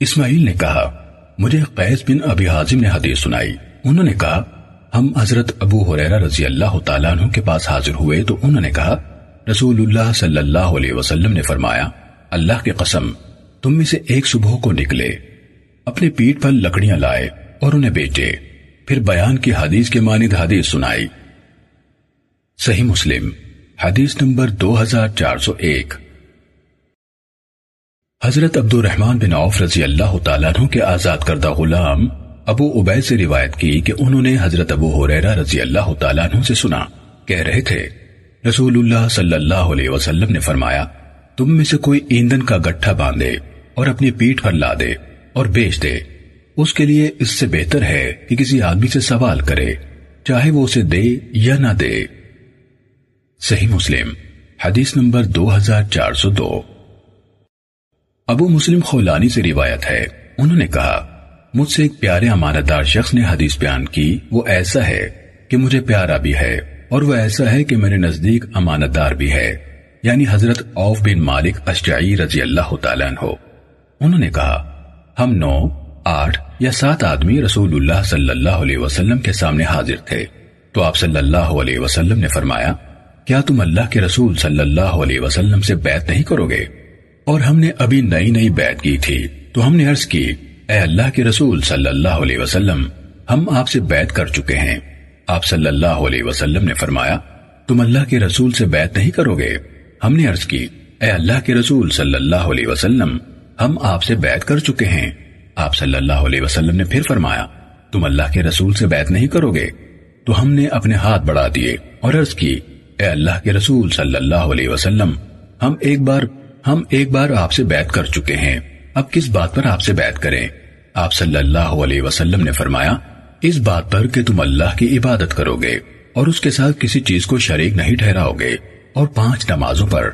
اسماعیل نے کہا، مجھے قیس بن ابی حازم نے حدیث سنائی۔ انہوں نے کہا، ہم حضرت ابو حریرہ رضی اللہ تعالیٰ عنہ کے پاس حاضر ہوئے تو انہوں نے کہا، رسول اللہ صلی اللہ علیہ وسلم نے فرمایا، اللہ کی قسم، تم میں سے ایک صبح کو نکلے، اپنے پیٹ پر لکڑیاں لائے اور انہیں بیچے، پھر بیان کی حدیث کے مانند حدیث سنائی۔ صحیح مسلم، حدیث نمبر دو ہزار چار سو ایک۔ حضرت عبد الرحمن بن عوف رضی اللہ تعالیٰ عنہ کے آزاد کردہ غلام ابو عبید سے روایت کی کہ انہوں نے حضرت ابو حریرہ رضی اللہ تعالیٰ عنہ سے سنا، کہہ رہے تھے، رسول اللہ صلی اللہ علیہ وسلم نے فرمایا، تم میں سے کوئی ایندھن کا گٹھا باندھے اور اپنی پیٹ پر لا دے اور بیچ دے۔ اس کے لیے اس سے بہتر ہے کہ کسی آدمی سے سوال کرے، چاہے وہ اسے دے یا نہ دے۔ صحیح مسلم، حدیث نمبر دو ہزار چار سو دو۔ ابو مسلم خولانی سے روایت ہے۔ انہوں نے کہا، مجھ سے ایک پیارے امانت دار شخص نے حدیث بیان کی، وہ ایسا ہے کہ مجھے پیارا بھی ہے اور وہ ایسا ہے کہ میرے نزدیک امانت دار بھی ہے۔ یعنی حضرت اوف بن مالک اشجعی رضی اللہ تعالیٰ عنہ۔ انہوں نے کہا، ہم نو، آٹھ یا سات آدمی رسول اللہ صلی اللہ علیہ وسلم کے سامنے حاضر تھے۔ تو آپ صلی اللہ علیہ وسلم نے فرمایا، کیا تم اللہ کے رسول صلی اللہ علیہ وسلم سے بیعت نہیں کرو گے؟ اور ہم نے ابھی نئی نئی بیعت کی تھی۔ تو ہم نے عرض کی، اے اللہ کے رسول صلی اللہ علیہ وسلم، ہم آپ سے بیعت کر چکے ہیں۔ آپ صلی اللہ علیہ وسلم نے فرمایا، تم اللہ کے رسول سے بیعت نہیں کرو گے۔ ہم نے عرض کی، اے اللہ کے رسول صلی اللہ علیہ وسلم، ہم آپ سے بیعت کر چکے ہیں۔ آپ صلی اللہ علیہ وسلم نے پھر فرمایا، تم اللہ کے رسول سے بیعت نہیں کرو گے۔ تو ہم نے اپنے ہاتھ بڑھا دیے اور عرض کی، اے اللہ کے رسول صلی اللہ علیہ وسلم، ہم ایک بار ہم ایک بار آپ سے بیعت کر چکے ہیں۔ اب کس بات پر آپ سے بیعت کریں؟ آپ صلی اللہ علیہ وسلم نے فرمایا، اس بات پر کہ تم اللہ کی عبادت کرو گے اور اس کے ساتھ کسی چیز کو شریک نہیں ٹھہراؤ گے اور پانچ نمازوں پر،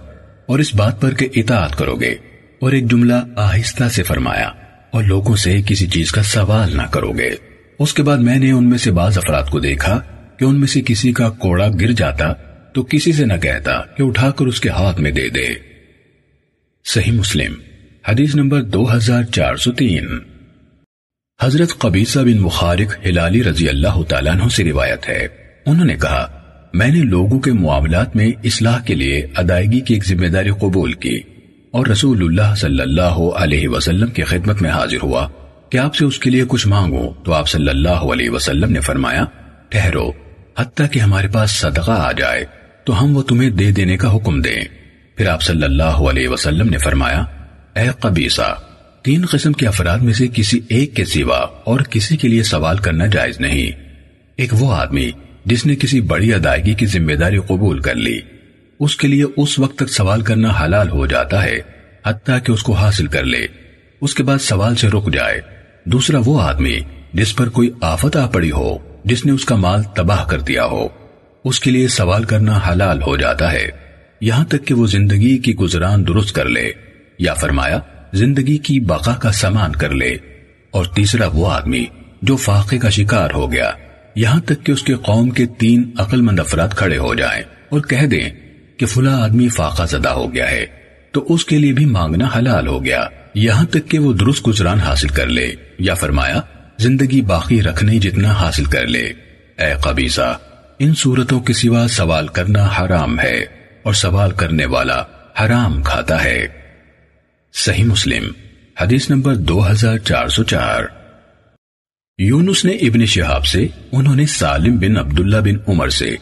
اور اس بات پر کہ اطاعت کرو گے۔ اور ایک جملہ آہستہ سے فرمایا، اور لوگوں سے کسی چیز کا سوال نہ کرو گے۔ اس کے بعد میں نے ان میں سے بعض افراد کو دیکھا کہ ان میں سے کسی کا کوڑا گر جاتا تو کسی سے نہ کہتا کہ اٹھا کر اس کے ہاتھ میں دے دے۔ صحیح مسلم، حدیث نمبر دو ہزار چار سو تین۔ حضرت قبیصہ بن مخارق ہلالی رضی اللہ تعالیٰ عنہ سے روایت ہے۔ انہوں نے کہا، میں نے لوگوں کے معاملات میں اصلاح کے لیے ادائیگی کی ایک ذمہ داری قبول کی اور رسول اللہ صلی اللہ علیہ وسلم کی خدمت میں حاضر ہوا۔ کہ آپ سے اس کے لیے کچھ مانگو تو آپ صلی اللہ علیہ وسلم نے فرمایا، ٹھہرو، حتیٰ کہ ہمارے پاس صدقہ آ جائے، تو ہم وہ تمہیں دے دینے کا حکم دیں۔ پھر آپ صلی اللہ علیہ وسلم نے فرمایا، اے قبیصہ، تین قسم کے افراد میں سے کسی ایک کے سوا اور کسی کے لیے سوال کرنا جائز نہیں۔ ایک وہ آدمی جس نے کسی بڑی ادائیگی کی ذمہ داری قبول کر لی۔ اس کے لیے اس وقت تک سوال کرنا حلال ہو جاتا ہے، حتیٰ کہ اس کو حاصل کر لے۔ اس کے بعد سوال سے رک جائے۔ دوسرا وہ آدمی جس پر کوئی آفت آ پڑی ہو، جس نے اس کا مال تباہ کر دیا ہو۔ اس کے لیے سوال کرنا حلال ہو جاتا ہے۔ یہاں تک کہ وہ زندگی کی گزران درست کر لے، یا فرمایا، زندگی کی بقا کا سامان کر لے۔ اور تیسرا وہ آدمی جو فاقے کا شکار ہو گیا، یہاں تک کہ اس کے قوم کے تین عقل مند افراد کھڑے ہو جائیں اور کہہ دیں کہ فلاں آدمی فاقہ زدہ ہو گیا ہے، تو اس کے لیے بھی مانگنا حلال ہو گیا۔ یہاں تک کہ وہ درست گزران حاصل کر لے، یا فرمایا، زندگی باقی رکھنے جتنا حاصل کر لے۔ اے قبیصہ، ان صورتوں کے سوا سوال کرنا حرام ہے۔ اور سوال کرنے والا حرام کھاتا ہے۔ صحیح مسلم، حدیث نمبر دو ہزار چار سو چار۔ یونس نے ابن شہاب سے، انہوں نے سالم بن عبداللہ بن عمر سے،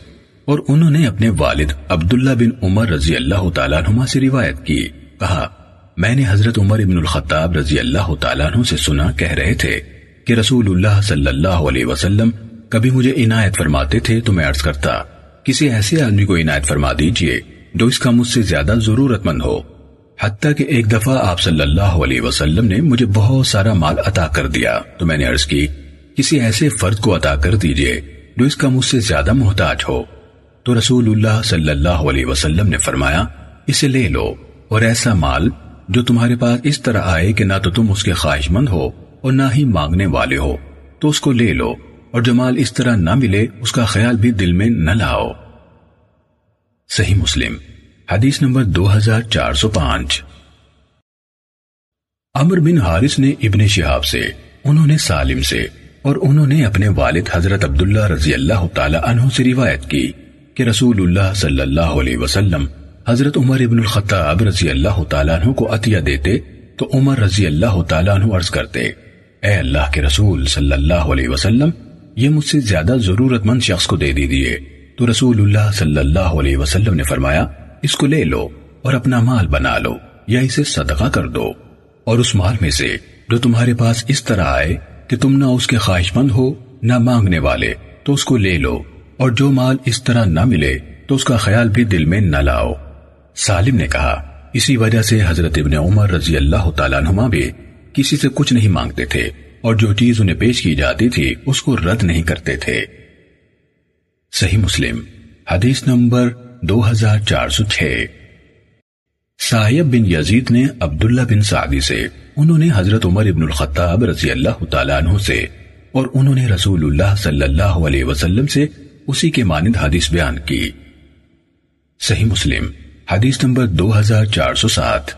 اور انہوں نے اپنے والد عبداللہ بن عمر رضی اللہ تعالیٰ عنہ سے روایت کی۔ کہا، میں نے حضرت عمر ابن الخطاب رضی اللہ تعالیٰ عنہ سے سنا، کہہ رہے تھے کہ رسول اللہ صلی اللہ علیہ وسلم کبھی مجھے عنایت فرماتے تھے تو میں عرض کرتا، کسی ایسے آدمی کو عنایت فرما دیجیے جو اس کا مجھ سے زیادہ ضرورت مند ہو۔ حتیٰ کہ ایک دفعہ آپ صلی اللہ علیہ وسلم نے مجھے بہت سارا مال عطا کر دیا۔ تو میں نے عرض کی، کسی ایسے فرد کو عطا کر دیجیے جو اس کا مجھ سے زیادہ محتاج ہو۔ تو رسول اللہ صلی اللہ علیہ وسلم نے فرمایا، اسے لے لو اور ایسا مال جو تمہارے پاس اس طرح آئے کہ نہ تو تم اس کے خواہش مند ہو اور نہ ہی مانگنے والے ہو۔ تو اس کو لے لو اور جو مال اس طرح نہ ملے، اس کا خیال بھی دل میں نہ لاؤ۔ صحیح مسلم، حدیث نمبر دو ہزار چار سو پانچ۔ عمر بن حارث نے ابن شہاب سے، انہوں نے سالم سے، اور انہوں نے اپنے والد حضرت عبداللہ رضی اللہ تعالی عنہ سے روایت کی کہ رسول اللہ صلی اللہ علیہ وسلم حضرت عمر ابن الخطاب رضی اللہ تعالیٰ عنہ کو عطیہ دیتے تو عمر رضی اللہ تعالیٰ عنہ عرض کرتے، اے اللہ کے رسول صلی اللہ علیہ وسلم، یہ مجھ سے زیادہ ضرورت مند شخص کو دے دیجیے تو رسول اللہ صلی اللہ علیہ وسلم نے فرمایا، اس کو لے لو اور اپنا مال بنا لو یا اسے صدقہ کر دو۔ اور اس مال میں سے جو تمہارے پاس اس طرح آئے کہ تم نہ اس کے خواہش مند ہو، نہ مانگنے والے، تو اس کو لے لو۔ اور جو مال اس طرح نہ ملے، تو اس کا خیال بھی دل میں نہ لاؤ۔ سالم نے کہا، اسی وجہ سے حضرت ابن عمر رضی اللہ تعالیٰ نما بھی کسی سے کچھ نہیں مانگتے تھے، اور جو چیز انہیں پیش کی جاتی تھی، اس کو رد نہیں کرتے تھے۔ صحیح مسلم، حدیث نمبر دو ہزار چار سو چھ۔ صاحب بن یزید نے عبداللہ بن سعدی سے، انہوں نے حضرت عمر ابن الخطاب رضی اللہ تعالیٰ عنہ سے، اور انہوں نے رسول اللہ صلی اللہ علیہ وسلم سے اسی کے مانند حدیث بیان کی۔ صحیح مسلم، حدیث نمبر دو ہزار چار سو سات۔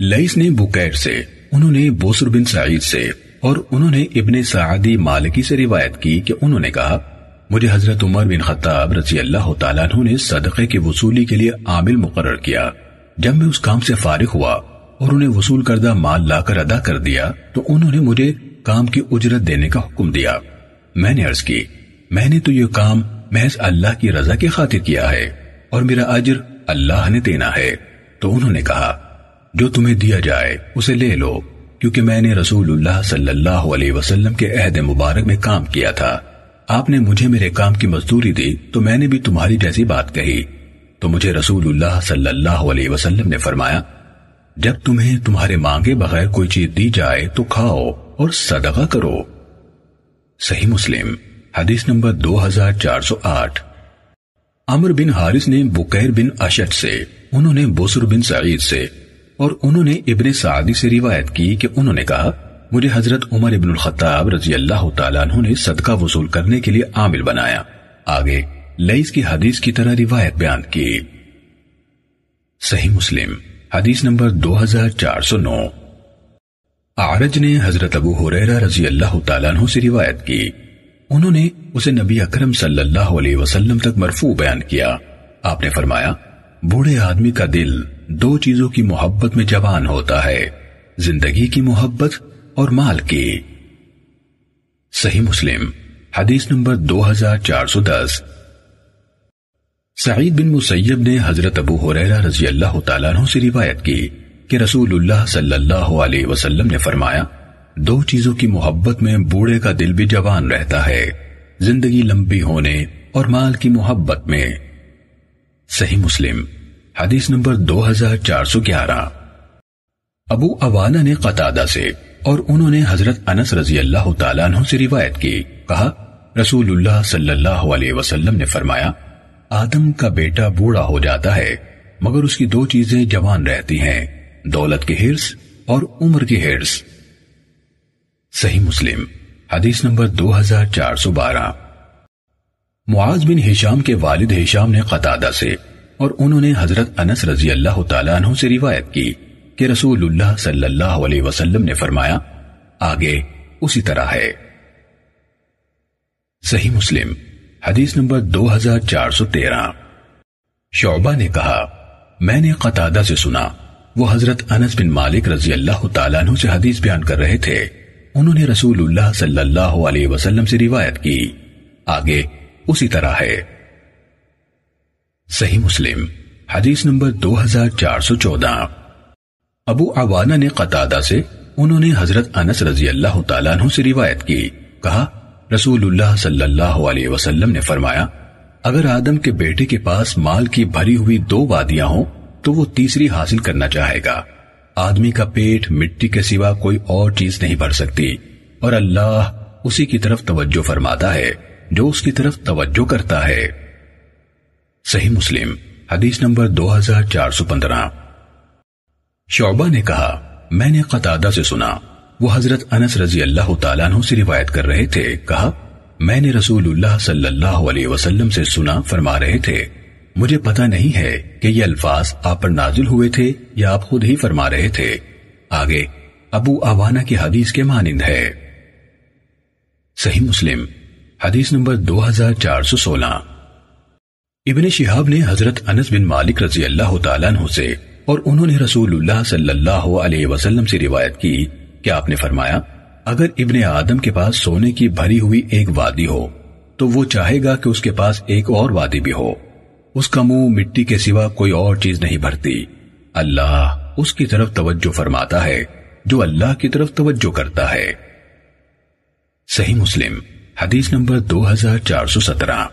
لئیس نے بکیر سے، انہوں نے بوسر بن سعید سے، اور انہوں نے ابن سعادی مالکی سے روایت کی کہ انہوں نے کہا مجھے حضرت عمر بن خطاب رضی اللہ تعالیٰ عنہ نے صدقے کی وصولی کے لیے عامل مقرر کیا۔ جب میں اس کام سے فارغ ہوا اور انہیں وصول کردہ مال لا کر ادا کر دیا تو انہوں نے مجھے کام کی اجرت دینے کا حکم دیا۔ میں نے عرض کی، میں نے تو یہ کام محض اللہ کی رضا کی خاطر کیا ہے اور میرا اجر اللہ نے دینا ہے۔ تو انہوں نے کہا، جو تمہیں دیا جائے، اسے لے لو، کیونکہ میں نے رسول اللہ صلی اللہ علیہ وسلم کے عہد مبارک میں کام کیا تھا۔ آپ نے مجھے میرے کام کی مزدوری دی تو میں نے بھی تمہاری جیسی بات کہی۔ تو مجھے رسول اللہ صلی اللہ علیہ وسلم نے فرمایا، جب تمہیں تمہارے مانگے بغیر کوئی چیز دی جائے تو کھاؤ اور صدقہ کرو۔ صحیح مسلم، حدیث نمبر دو ہزار چار سو آٹھ۔ عمر بن حارث نے بکیر بن اشد سے، انہوں نے بسر بن سعید سے، اور انہوں نے ابن سعدی سے روایت کی کہ انہوں نے کہا مجھے حضرت عمر ابن الخطاب رضی اللہ تعالیٰ عنہ نے صدقہ وصول کرنے کے لیے عامل بنایا۔ آگے لئیس کی حدیث کی طرح روایت بیان کی۔ صحیح مسلم، حدیث نمبر دو ہزار چار سو نو۔ آرج نے حضرت ابو حریرہ رضی اللہ تعالیٰ عنہ سے روایت کی۔ انہوں نے اسے نبی اکرم صلی اللہ علیہ وسلم تک مرفوع بیان کیا۔ آپ نے فرمایا، بوڑھے آدمی کا دل دو چیزوں کی محبت میں جوان ہوتا ہے۔ زندگی کی محبت اور مال کی۔ صحیح مسلم، حدیث نمبر دو ہزار چار سو دس۔ سعید بن مسیب نے حضرت ابو حریرہ رضی اللہ تعالیٰ عنہ سے روایت کی کہ رسول اللہ صلی اللہ علیہ وسلم نے فرمایا، دو چیزوں کی محبت میں بوڑھے کا دل بھی جوان رہتا ہے، زندگی لمبی ہونے اور مال کی محبت میں۔ صحیح مسلم، حدیث نمبر دو ہزار چار سو گیارہ۔ ابو اوانا نے قطادہ سے اور انہوں نے حضرت انس رضی اللہ تعالیٰ عنہ سے روایت کی۔ کہا رسول اللہ صلی اللہ علیہ وسلم نے فرمایا، آدم کا بیٹا بوڑھا ہو جاتا ہے، مگر اس کی دو چیزیں جوان رہتی ہیں، دولت کی ہرس اور عمر کی ہرس۔ صحیح مسلم، حدیث نمبر دو ہزار چار سو بارہ۔ معاذ بن ہشام کے والد ہشام نے قطادہ سے اور انہوں نے حضرت انس رضی اللہ تعالیٰ عنہ سے روایت کی۔ کہ رسول اللہ صلی اللہ علیہ وسلم نے فرمایا، آگے اسی طرح ہے۔ صحیح مسلم، حدیث نمبر دو ہزار چار سو تیرہ۔ شعبہ نے کہا، میں نے قطادہ سے سنا، وہ حضرت انس بن مالک رضی اللہ تعالیٰ عنہ سے حدیث بیان کر رہے تھے۔ انہوں نے رسول اللہ صلی اللہ علیہ وسلم سے روایت کی۔ آگے اسی طرح ہے۔ صحیح مسلم، حدیث نمبر دو ہزار چار سو چودہ۔ ابو عوانہ نے قطادہ سے انہوں نے حضرت انس رضی اللہ تعالیٰ عنہ سے روایت کی۔ کہا، رسول اللہ صلی اللہ علیہ وسلم نے فرمایا، اگر آدم کے بیٹے کے پاس مال کی بھری ہوئی دو وادیاں ہوں، تو وہ تیسری حاصل کرنا چاہے گا۔ آدمی کا پیٹ مٹی کے سوا کوئی اور چیز نہیں بھر سکتی، اور اللہ اسی کی طرف توجہ فرماتا ہے، جو اس کی طرف توجہ کرتا ہے۔ صحیح مسلم، حدیث نمبر دو ہزار چار سو پندرہ۔ شعبہ نے کہا، میں نے قطادہ سے سنا، وہ حضرت انس رضی اللہ تعالیٰ عنہ سے روایت کر رہے تھے، کہا، میں نے رسول اللہ صلی اللہ علیہ وسلم سے سنا، فرما رہے تھے، مجھے پتا نہیں ہے کہ یہ الفاظ آپ پر نازل ہوئے تھے یا آپ خود ہی فرما رہے تھے۔ آگے، ابو آوانا کی حدیث کے مانند ہے۔ صحیح مسلم، حدیث نمبر دو ہزار چار سو سولہ۔ ابن شہاب نے حضرت انس بن مالک رضی اللہ تعالیٰ عنہ سے اور انہوں نے رسول اللہ صلی اللہ علیہ وسلم سے روایت کی کہ آپ نے فرمایا، اگر ابن آدم کے پاس سونے کی بھری ہوئی ایک وادی ہو، تو وہ چاہے گا کہ اس کے پاس ایک اور وادی بھی ہو۔ اس کا منہ مٹی کے سوا کوئی اور چیز نہیں بھرتی۔ اللہ اس کی طرف توجہ فرماتا ہے، جو اللہ کی طرف توجہ کرتا ہے۔ صحیح مسلم، حدیث نمبر دو ہزار چار سو سترہ۔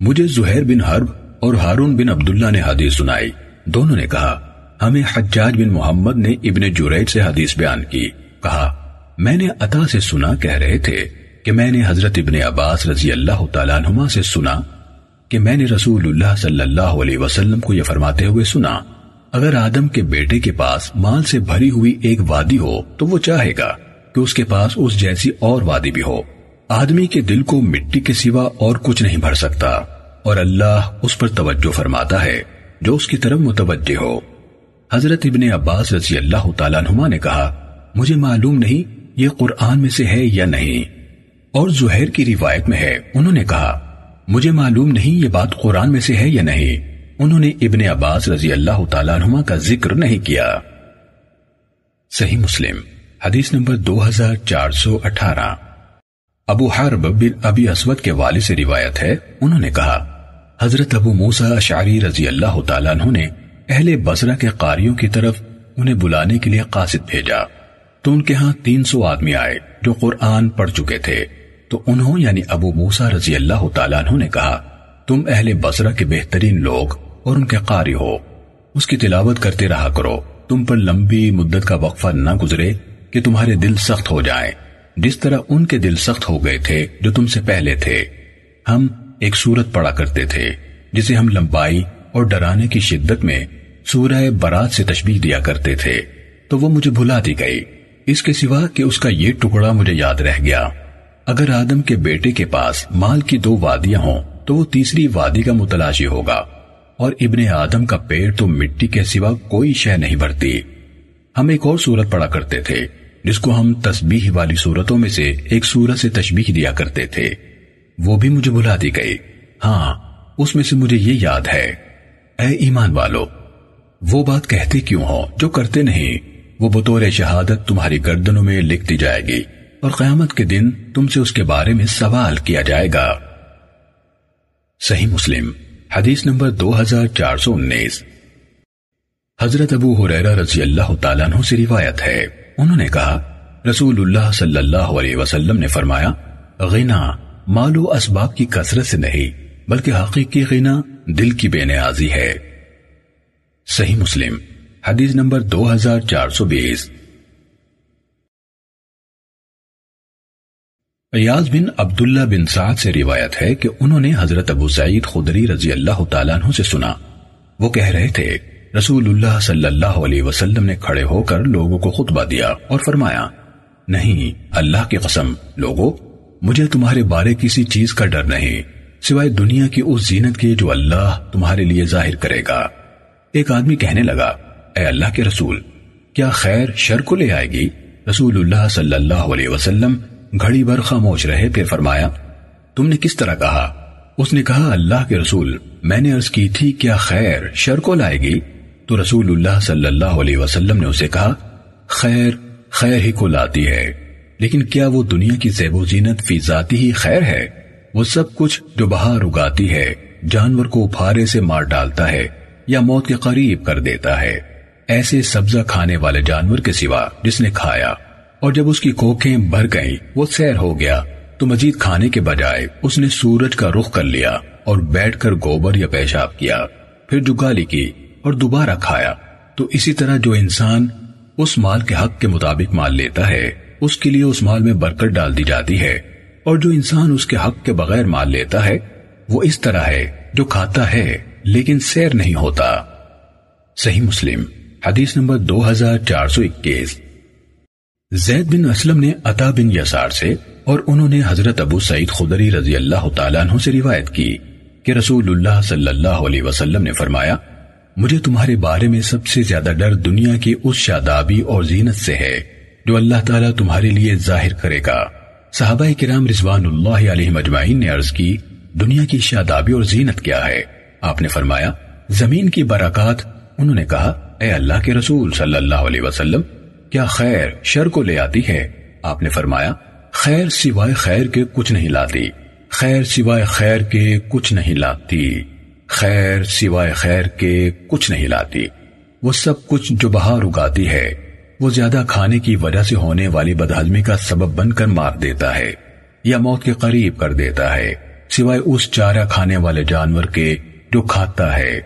مجھے زہیر بن حرب اور ہارون بن عبداللہ نے حدیث سنائی۔ دونوں نے کہا، ہمیں حجاج بن محمد نے ابن جوریج سے حدیث بیان کی۔ کہا، میں نے عطا سے سنا، کہہ رہے تھے کہ میں نے حضرت ابن عباس رضی اللہ تعالیٰ عنہما سے سنا کہ میں نے رسول اللہ صلی اللہ علیہ وسلم کو یہ فرماتے ہوئے سنا، اگر آدم کے بیٹے کے پاس مال سے بھری ہوئی ایک وادی ہو تو وہ چاہے گا کہ اس کے پاس اس جیسی اور وادی بھی ہو۔ آدمی کے دل کو مٹی کے سوا اور کچھ نہیں بھر سکتا اور اللہ اس پر توجہ فرماتا ہے۔ جو اس کی طرف متوجہ ہو۔ حضرت ابن عباس رضی اللہ تعالیٰ نما نے کہا، مجھے معلوم نہیں یہ قرآن میں سے ہے یا نہیں۔ اور زہیر کی روایت میں ہے، انہوں نے کہا، مجھے معلوم نہیں یہ بات قرآن میں سے ہے یا نہیں۔ انہوں نے ابن عباس رضی اللہ تعالیٰ نما کا ذکر نہیں کیا۔ صحیح مسلم، حدیث نمبر دو ہزار چار سو اٹھارہ۔ ابو حرب بن ابی اسود کے والد سے روایت ہے، انہوں نے کہا حضرت ابو موسا شعری رضی اللہ تعالیٰ عنہ نے اہل بصرہ کے قاریوں کی طرف انہیں بلانے کے لیے قاصد بھیجا۔ تو ان کے ہاں تین سو آدمی آئے جو قرآن پڑھ چکے تھے۔ تو انہوں یعنی ابو موسا رضی اللہ تعالیٰ عنہ نے کہا، تم اہل بصرہ کے بہترین لوگ اور ان کے قاری ہو۔ اس کی تلاوت کرتے رہا کرو۔ تم پر لمبی مدت کا وقفہ نہ گزرے کہ تمہارے دل سخت ہو جائیں۔ جس طرح ان کے دل سخت ہو گئے تھے جو تم سے پہلے تھے۔ ہم ایک سورت پڑا کرتے تھے، جسے ہم لمبائی اور ڈرانے کی شدت میں سورہ برات سے تشبیح دیا کرتے تھے، تو وہ مجھے بھلا دی گئی۔ اس کے سوا کہ اس کا یہ ٹکڑا مجھے یاد رہ گیا۔ اگر آدم کے بیٹے کے پاس مال کی دو وادیاں ہوں، تو وہ تیسری وادی کا متلاشی ہوگا۔ اور ابن آدم کا پیڑ تو مٹی کے سوا کوئی شہ نہیں بھرتی۔ ہم ایک اور صورت پڑا کرتے تھے، جس کو ہم تسبیح والی صورتوں میں سے ایک صورت سے تشبیح دیا کرتے تھے۔ وہ بھی مجھے بلا دی گئی۔ ہاں اس میں سے مجھے یہ یاد ہے۔ اے ایمان والو، وہ بات کہتے کیوں ہو جو کرتے نہیں؟ وہ بطور شہادت تمہاری گردنوں میں لکھ دی جائے گی اور قیامت کے دن تم سے اس کے بارے میں سوال کیا جائے گا۔ صحیح مسلم، حدیث نمبر دو ہزار چار سو انیس۔ حضرت ابو حریرہ رضی اللہ تعالیٰ عنہ سے روایت ہے۔ انہوں نے کہا، رسول اللہ صلی اللہ علیہ وسلم نے فرمایا، غنا مال و اسباب کی کثرت سے نہیں، بلکہ حقیقی غنا دل کی بے نیازی ہے۔ صحیح مسلم، حدیث نمبر دو ہزار چار سو بیس۔ ایاز بن عبداللہ بن سعد سے روایت ہے کہ انہوں نے حضرت ابو سعید خدری رضی اللہ تعالیٰ عنہ سے سنا۔ وہ کہہ رہے تھے، رسول اللہ صلی اللہ علیہ وسلم نے کھڑے ہو کر لوگوں کو خطبہ دیا اور فرمایا، نہیں، اللہ کی قسم، لوگوں مجھے تمہارے بارے کسی چیز کا ڈر نہیں، سوائے دنیا کی اس زینت کے جو اللہ تمہارے لیے ظاہر کرے گا۔ ایک آدمی کہنے لگا، اے اللہ کے رسول، کیا خیر شر کو لے آئے گی؟ رسول اللہ صلی اللہ علیہ وسلم گھڑی بھر خاموش رہے، پھر فرمایا، تم نے کس طرح کہا؟ اس نے کہا، اللہ کے رسول، میں نے عرض کی تھی، کیا خیر شر کو لائے گی؟ تو رسول اللہ صلی اللہ علیہ وسلم نے اسے کہا، خیر خیر ہی کو لاتی ہے۔ لیکن کیا وہ دنیا کی زیب و زینت فی ذاتی ہی خیر ہے؟ وہ سب کچھ جو بہار اگاتی ہے، جانور کو پھارے سے مار ڈالتا ہے یا موت کے قریب کر دیتا ہے۔ ایسے سبزہ کھانے والے جانور کے سوا جس نے کھایا۔ اور جب اس کی کوکھیں بھر گئیں، وہ سیر ہو گیا۔ تو مزید کھانے کے بجائے اس نے سورج کا رخ کر لیا اور بیٹھ کر گوبر یا پیشاب کیا۔ پھر جو گالی کی اور دوبارہ کھایا۔ تو اسی طرح جو انسان اس مال کے حق کے مطابق مال لیتا ہے اس کے لیے اس مال میں برکت ڈال دی جاتی ہے اور جو انسان اس کے حق کے بغیر مال لیتا ہے، وہ اس طرح ہے جو کھاتا ہے، لیکن سیر نہیں ہوتا۔ صحیح مسلم، حدیث نمبر دو ہزار چار سو اکیس۔ زید بن اسلم نے عطا بن یسار سے اور انہوں نے حضرت ابو سعید خدری رضی اللہ تعالیٰ عنہ سے روایت کی کہ رسول اللہ صلی اللہ علیہ وسلم نے فرمایا، مجھے تمہارے بارے میں سب سے زیادہ ڈر دنیا کی اس شادابی اور زینت سے ہے۔ جو اللہ تعالیٰ تمہارے لیے ظاہر کرے گا۔ صحابہ کرام رضوان اللہ علیہ مجمعین نے عرض کی، دنیا کی شادابی اور زینت کیا ہے؟ آپ نے فرمایا، زمین کی برکات۔ انہوں نے کہا، اے اللہ کے رسول صلی اللہ علیہ وسلم، کیا خیر شر کو لے آتی ہے؟ آپ نے فرمایا، خیر سوائے خیر کے کچھ نہیں لاتی۔ خیر سوائے خیر کے کچھ نہیں لاتی۔ خیر سوائے خیر کے کچھ نہیں لاتی۔ وہ سب کچھ جو بہار اگاتی ہے۔ وہ زیادہ کھانے کی وجہ سے ہونے والی بدہضمی کا سبب بن کر مار دیتا ہے یا موت کے قریب کر دیتا ہے، سوائے اس چارہ کھانے والے جانور کے جو کھاتا ہے۔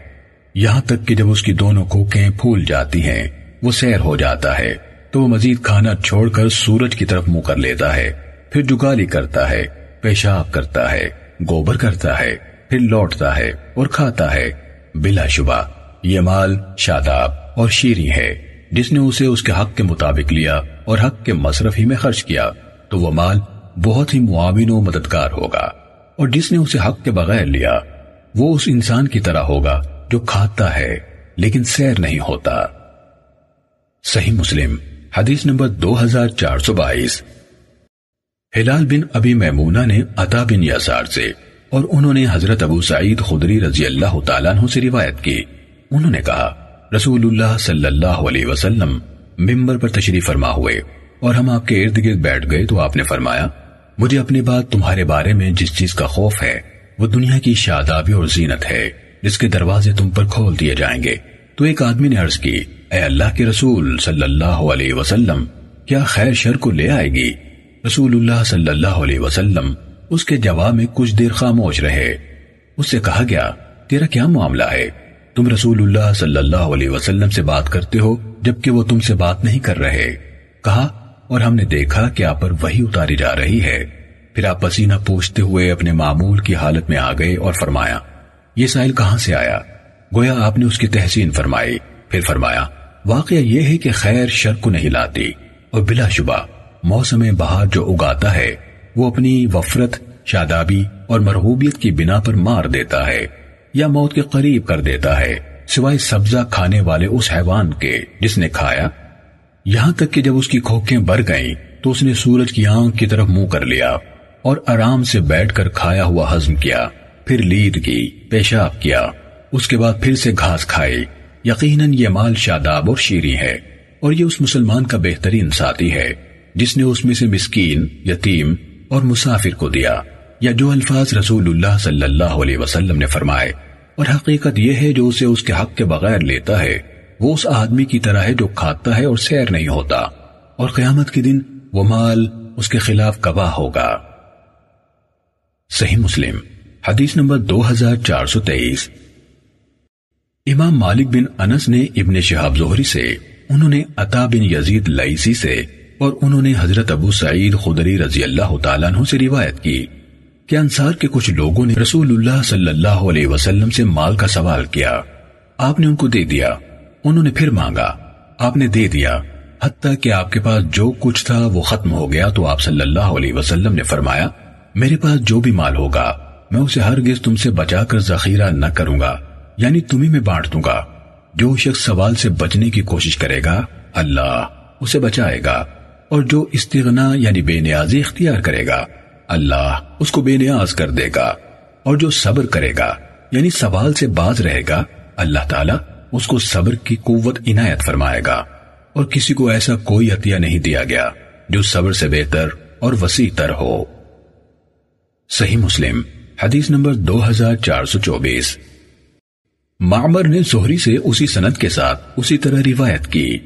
یہاں تک کہ جب اس کی دونوں کوکیں پھول جاتی ہیں، وہ سیر ہو جاتا ہے۔ تو وہ مزید کھانا چھوڑ کر سورج کی طرف منہ کر لیتا ہے، پھر جگالی کرتا ہے، پیشاب کرتا ہے، گوبر کرتا ہے، پھر لوٹتا ہے اور کھاتا ہے۔ بلا شبہ، یہ مال شاداب اور شیریں ہے جس نے اسے اس کے حق کے مطابق لیا اور حق کے مصرف ہی میں خرچ کیا، تو وہ مال بہت ہی معاون و مددگار ہوگا۔ اور جس نے اسے حق کے بغیر لیا، وہ اس انسان کی طرح ہوگا جو کھاتا ہے، لیکن سیر نہیں ہوتا۔ صحیح مسلم، حدیث نمبر دو ہزار چار سو بائیس۔ ہلال بن ابی میمونہ نے عطا بن یسار سے اور انہوں نے حضرت ابو سعید خدری رضی اللہ تعالیٰ عنہ سے روایت کی۔ انہوں نے کہا رسول اللہ صلی اللہ علیہ وسلم ممبر پر تشریف فرما ہوئے اور ہم آپ کے ارد گرد بیٹھ گئے تو آپ نے فرمایا، مجھے اپنی بات تمہارے بارے میں جس چیز کا خوف ہے، وہ دنیا کی شادابی اور زینت ہے، جس کے دروازے تم پر کھول دیے جائیں گے۔ تو ایک آدمی نے عرض کی، اے اللہ کے رسول صلی اللہ علیہ وسلم، کیا خیر شر کو لے آئے گی؟ رسول اللہ صلی اللہ علیہ وسلم اس کے جواب میں کچھ دیر خاموش رہے۔ اس سے کہا گیا، تیرا کیا معاملہ ہے؟ تم رسول اللہ صلی اللہ علیہ وسلم سے بات کرتے ہو جبکہ وہ تم سے بات نہیں کر رہے۔ کہا، اور ہم نے دیکھا کہ آپ پر وہی اتاری جا رہی ہے۔ پھر آپ پسینہ پوچھتے ہوئے اپنے معمول کی حالت میں آ گئے اور فرمایا، یہ سائل کہاں سے آیا؟ گویا آپ نے اس کی تحسین فرمائی۔ پھر فرمایا، واقعہ یہ ہے کہ خیر شر کو نہیں لاتی، اور بلا شبہ موسم بہار جو اگاتا ہے، وہ اپنی وفرت، شادابی اور مرحوبیت کی بنا پر مار دیتا ہے۔ یا موت کے قریب کر دیتا ہے، سوائے سبزہ کھانے والے اس حیوان کے جس نے کھایا۔ یہاں تک کہ جب اس کی کھوکھیں بر گئیں، تو اس نے سورج کی آنکھ کی طرف منہ کر لیا اور آرام سے بیٹھ کر کھایا ہوا ہضم کیا، پھر لید کی، پیشاب کیا۔ اس کے بعد پھر سے گھاس کھائی۔ یقیناً یہ مال شاداب اور شیریں ہے اور یہ اس مسلمان کا بہترین ساتھی ہے، جس نے اس میں سے مسکین، یتیم اور مسافر کو دیا۔ یا جو الفاظ رسول اللہ صلی اللہ علیہ وسلم نے فرمائے اور حقیقت یہ ہے جو اسے اس کے حق کے بغیر لیتا ہے، وہ اس آدمی کی طرح ہے جو کھاتا ہے اور سیر نہیں ہوتا۔ اور قیامت کے دن وہ مال اس کے خلاف گواہ ہوگا۔ صحیح مسلم، حدیث نمبر دو ہزار چار سو تیئیس۔ امام مالک بن انس نے ابن شہاب زہری سے، انہوں نے عطا بن یزید لئیسی سے، اور انہوں نے حضرت ابو سعید خدری رضی اللہ تعالیٰ عنہ سے روایت کی۔ کہ انصار کے کچھ لوگوں نے رسول اللہ صلی اللہ علیہ وسلم سے مال کا سوال کیا۔ آپ نے ان کو دے دیا۔ انہوں نے پھر مانگا۔ آپ نے دے دیا۔ حتیٰ کہ آپ کے پاس جو کچھ تھا وہ ختم ہو گیا تو آپ صلی اللہ علیہ وسلم نے فرمایا، میرے پاس جو بھی مال ہوگا، میں اسے ہرگز تم سے بچا کر ذخیرہ نہ کروں گا یعنی تمہیں میں بانٹ دوں گا۔ جو شخص سوال سے بچنے کی کوشش کرے گا، اللہ اسے بچائے گا، اور جو استغنا یعنی بے نیازی اختیار کرے گا اللہ اس کو بے نیاز کر دے گا اور جو صبر کرے گا یعنی سوال سے باز رہے گا، اللہ تعالیٰ اس کو صبر کی قوت عنایت فرمائے گا۔ اور کسی کو ایسا کوئی عطیہ نہیں دیا گیا جو صبر سے بہتر اور وسیع تر ہو۔ صحیح مسلم، حدیث نمبر دو ہزار چار سو چوبیس۔ معمر نے زہری سے اسی سند کے ساتھ اسی طرح روایت کی۔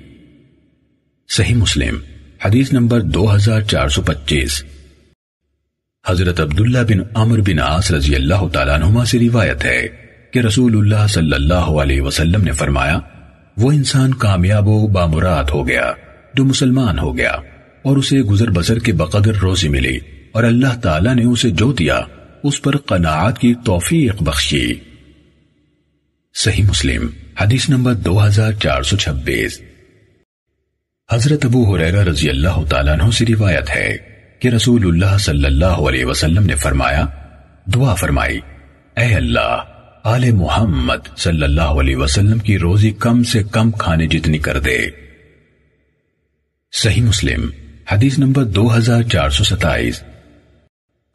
صحیح مسلم، حدیث نمبر دو ہزار چار سو پچیس۔ حضرت عبداللہ بن عمر بن آس رضی اللہ تعالیٰ نما سے روایت ہے کہ رسول اللہ صلی اللہ علیہ وسلم نے فرمایا، وہ انسان کامیاب و بامراد ہو گیا جو مسلمان ہو گیا، اور اسے گزر بسر کے بقدر روزی ملی، اور اللہ تعالیٰ نے اسے جو دیا، اس پر قناعت کی توفیق بخشی۔ صحیح مسلم، حدیث نمبر دو ہزار چار سو چھبیس۔ حضرت ابو حریرہ رضی اللہ تعالیٰ عنہ سے روایت ہے کہ رسول اللہ صلی اللہ علیہ وسلم نے فرمایا، دعا فرمائی، اے اللہ، آل محمد صلی اللہ علیہ وسلم کی روزی کم سے کم کھانے جتنی کر دے۔ صحیح مسلم، حدیث نمبر دو ہزار چار سو ستائیس۔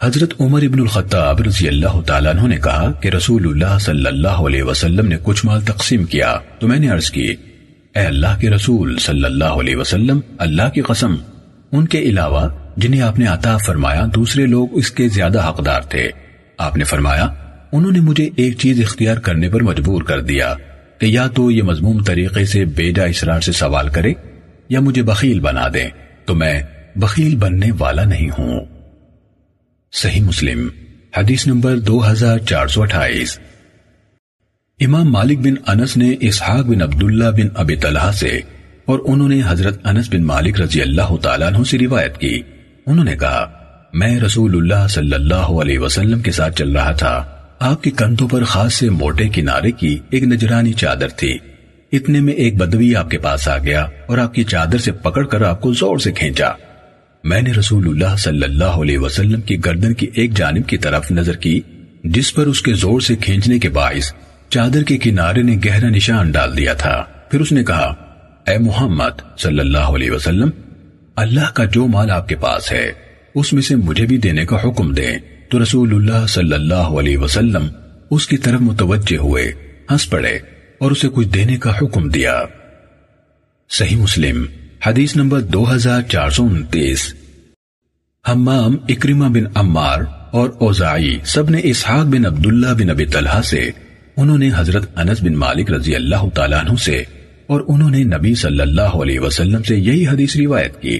حضرت عمر ابن الخطاب رضی اللہ تعالیٰ عنہ نے کہا کہ رسول اللہ صلی اللہ علیہ وسلم نے کچھ مال تقسیم کیا۔ تو میں نے عرض کی، اے اللہ کے رسول صلی اللہ علیہ وسلم، اللہ کی قسم، ان کے علاوہ جنہیں آپ نے عطا فرمایا، دوسرے لوگ اس کے زیادہ حقدار تھے۔ آپ نے فرمایا، انہوں نے مجھے ایک چیز اختیار کرنے پر مجبور کر دیا کہ یا تو یہ مضموم طریقے سے بیجا اسرار سے سوال کرے یا مجھے بخیل بنا دیں۔ تو میں بخیل بننے والا نہیں ہوں۔ صحیح مسلم، حدیث نمبر دو ہزار چار سو اٹھائیس۔ امام مالک بن انس نے اسحاق بن عبداللہ بن ابی طلحہ سے اور انہوں نے حضرت انس بن مالک رضی اللہ تعالیٰ عنہ سے روایت کی۔ انہوں نے کہا، میں رسول اللہ صلی اللہ علیہ وسلم کے ساتھ چل رہا تھا۔ آپ کے کندھوں پر خاص سے موٹے کنارے کی ایک نجرانی چادر تھی۔ اتنے میں ایک بدوی آپ کے پاس آ گیا اور آپ کی چادر سے پکڑ کر آپ کو زور سے کھینچا۔ میں نے رسول اللہ صلی اللہ علیہ وسلم کی گردن کی ایک جانب کی طرف نظر کی، جس پر اس کے زور سے کھینچنے کے باعث چادر کے کنارے نے گہرا نشان ڈال دیا تھا۔ پھر اس نے کہا، اے محمد صلی اللہ علیہ وسلم اللہ کا جو مال آپ کے پاس ہے، اس میں سے مجھے بھی دینے کا حکم دیں۔ تو رسول اللہ صلی اللہ علیہ وسلم اس کی طرف متوجہ ہوئے، ہنس پڑے اور اسے کچھ دینے کا حکم دیا۔ صحیح مسلم، حدیث نمبر دو ہزار چار سو انتیس۔ حمام اکریمہ بن عمار اور اوزائی سب نے اسحاق بن عبداللہ بن ابی طلحہ سے، انہوں نے حضرت انس بن مالک رضی اللہ تعالیٰ عنہ سے اور انہوں نے نبی صلی اللہ علیہ وسلم سے یہی حدیث روایت کی۔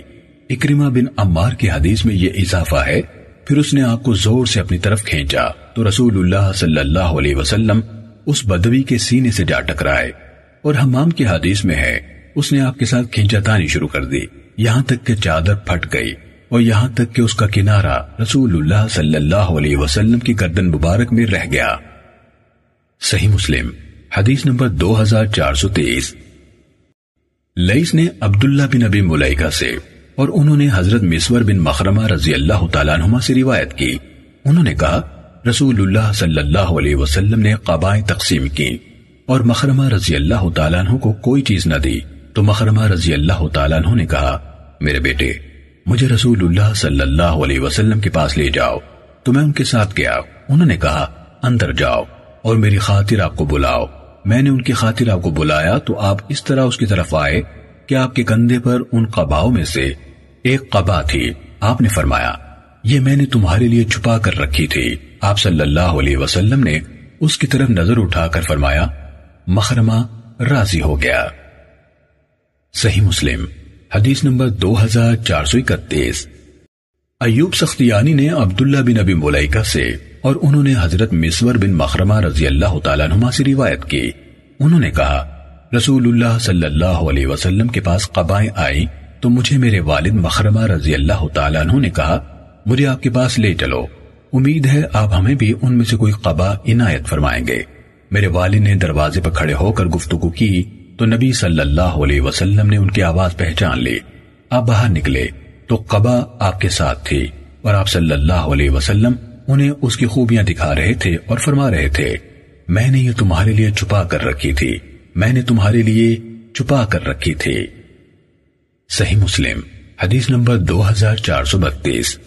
اکریمہ بن عمار کی حدیث میں یہ اضافہ ہے، پھر اس نے آپ کو زور سے اپنی طرف کھینچا۔ تو رسول اللہ صلی اللہ علیہ وسلم اس بدوی کے سینے سے جا ٹکرائے۔ اور حمام کی حدیث میں ہے، اس نے آپ کے ساتھ کھینچا تانی شروع کر دی۔ یہاں تک کہ چادر پھٹ گئی۔ اور یہاں تک کہ اس کا کنارہ رسول اللہ صلی اللہ علیہ وسلم کی گردن مبارک میں رہ گیا۔ صحیح مسلم، حدیث نمبر دو ہزار چار سو تیئیس۔ لئیس نے عبداللہ بن ابی ملائکہ سے اور انہوں نے حضرت مسور بن مخرمہ رضی اللہ تعالیٰ عنہما سے روایت کی۔ انہوں نے کہا، رسول اللہ صلی اللہ علیہ وسلم نے قبائیں تقسیم کی اور مخرمہ رضی اللہ تعالیٰ عنہ کو کوئی چیز نہ دی۔ تو مخرمہ رضی اللہ تعالیٰ عنہ نے کہا، میرے بیٹے، مجھے رسول اللہ صلی اللہ علیہ وسلم کے پاس لے جاؤ، تو میں ان کے ساتھ گیا۔ انہوں نے کہا، اندر جاؤ اور میری خاطر آپ کو بلاؤ۔ میں نے ان کی خاطر آپ کو بلایا تو آپ اس طرح اس کی طرف آئے کہ آپ کے کندھے پر ان قباؤں میں سے ایک قبا تھی۔ آپ نے فرمایا، یہ میں نے تمہارے لیے چھپا کر رکھی تھی۔ آپ صلی اللہ علیہ وسلم نے اس کی طرف نظر اٹھا کر فرمایا، مخرمہ راضی ہو گیا۔ صحیح مسلم، حدیث نمبر دو ہزار چار سو اکتیس۔ ایوب سختیانی نے عبداللہ بن ابی ملائکہ سے اور انہوں نے حضرت مسور بن مخرمہ رضی اللہ تعالیٰ نما سے روایت کی۔ انہوں نے کہا، رسول اللہ صلی اللہ علیہ وسلم کے پاس قبائیں آئی تو مجھے میرے والد مخرمہ رضی اللہ تعالیٰ عنہ نے کہا، مجھے آپ کے پاس لے چلو۔ امید ہے آپ ہمیں بھی ان میں سے کوئی قبا عنایت فرمائیں گے۔ میرے والد نے دروازے پر کھڑے ہو کر گفتگو کی تو نبی صلی اللہ علیہ وسلم نے ان کی آواز پہچان لی۔ آپ باہر نکلے۔ تو قبا آپ کے ساتھ تھی اور آپ صلی اللہ علیہ وسلم انہیں اس کی خوبیاں دکھا رہے تھے اور فرما رہے تھے، میں نے یہ تمہارے لیے چھپا کر رکھی تھی، میں نے تمہارے لیے چھپا کر رکھی تھی۔ صحیح مسلم، حدیث نمبر دو ہزار چار سو بتیس۔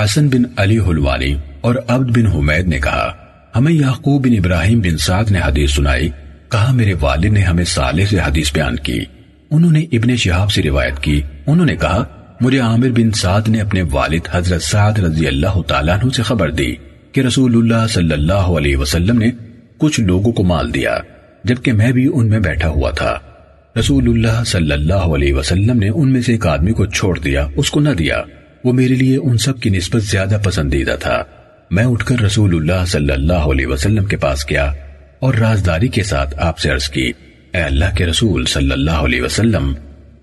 حسن بن علی حلوانی اور عبد بن حمید نے کہا، ہمیں یعقوب بن ابراہیم بن سعد نے حدیث سنائی، کہا، میرے والد نے ہمیں صالح سے حدیث بیان کی۔ انہوں نے ابن شہاب سے روایت کی۔ انہوں نے کہا، مجھے عامر بن سعد نے اپنے والد حضرت سعد رضی اللہ تعالیٰ عنہ سے خبر دی کہ رسول اللہ صلی اللہ علیہ وسلم نے کچھ لوگوں کو مال دیا، جبکہ میں بھی ان میں بیٹھا ہوا تھا۔ رسول اللہ صلی اللہ علیہ وسلم نے ان میں سے ایک آدمی کو چھوڑ دیا، اس کو نہ دیا۔ وہ میرے لیے ان سب کی نسبت زیادہ پسندیدہ تھا۔ میں اٹھ کر رسول اللہ صلی اللہ علیہ وسلم کے پاس گیا اور رازداری کے ساتھ آپ سے عرض کی۔ اے اللہ کے رسول صلی اللہ علیہ وسلم،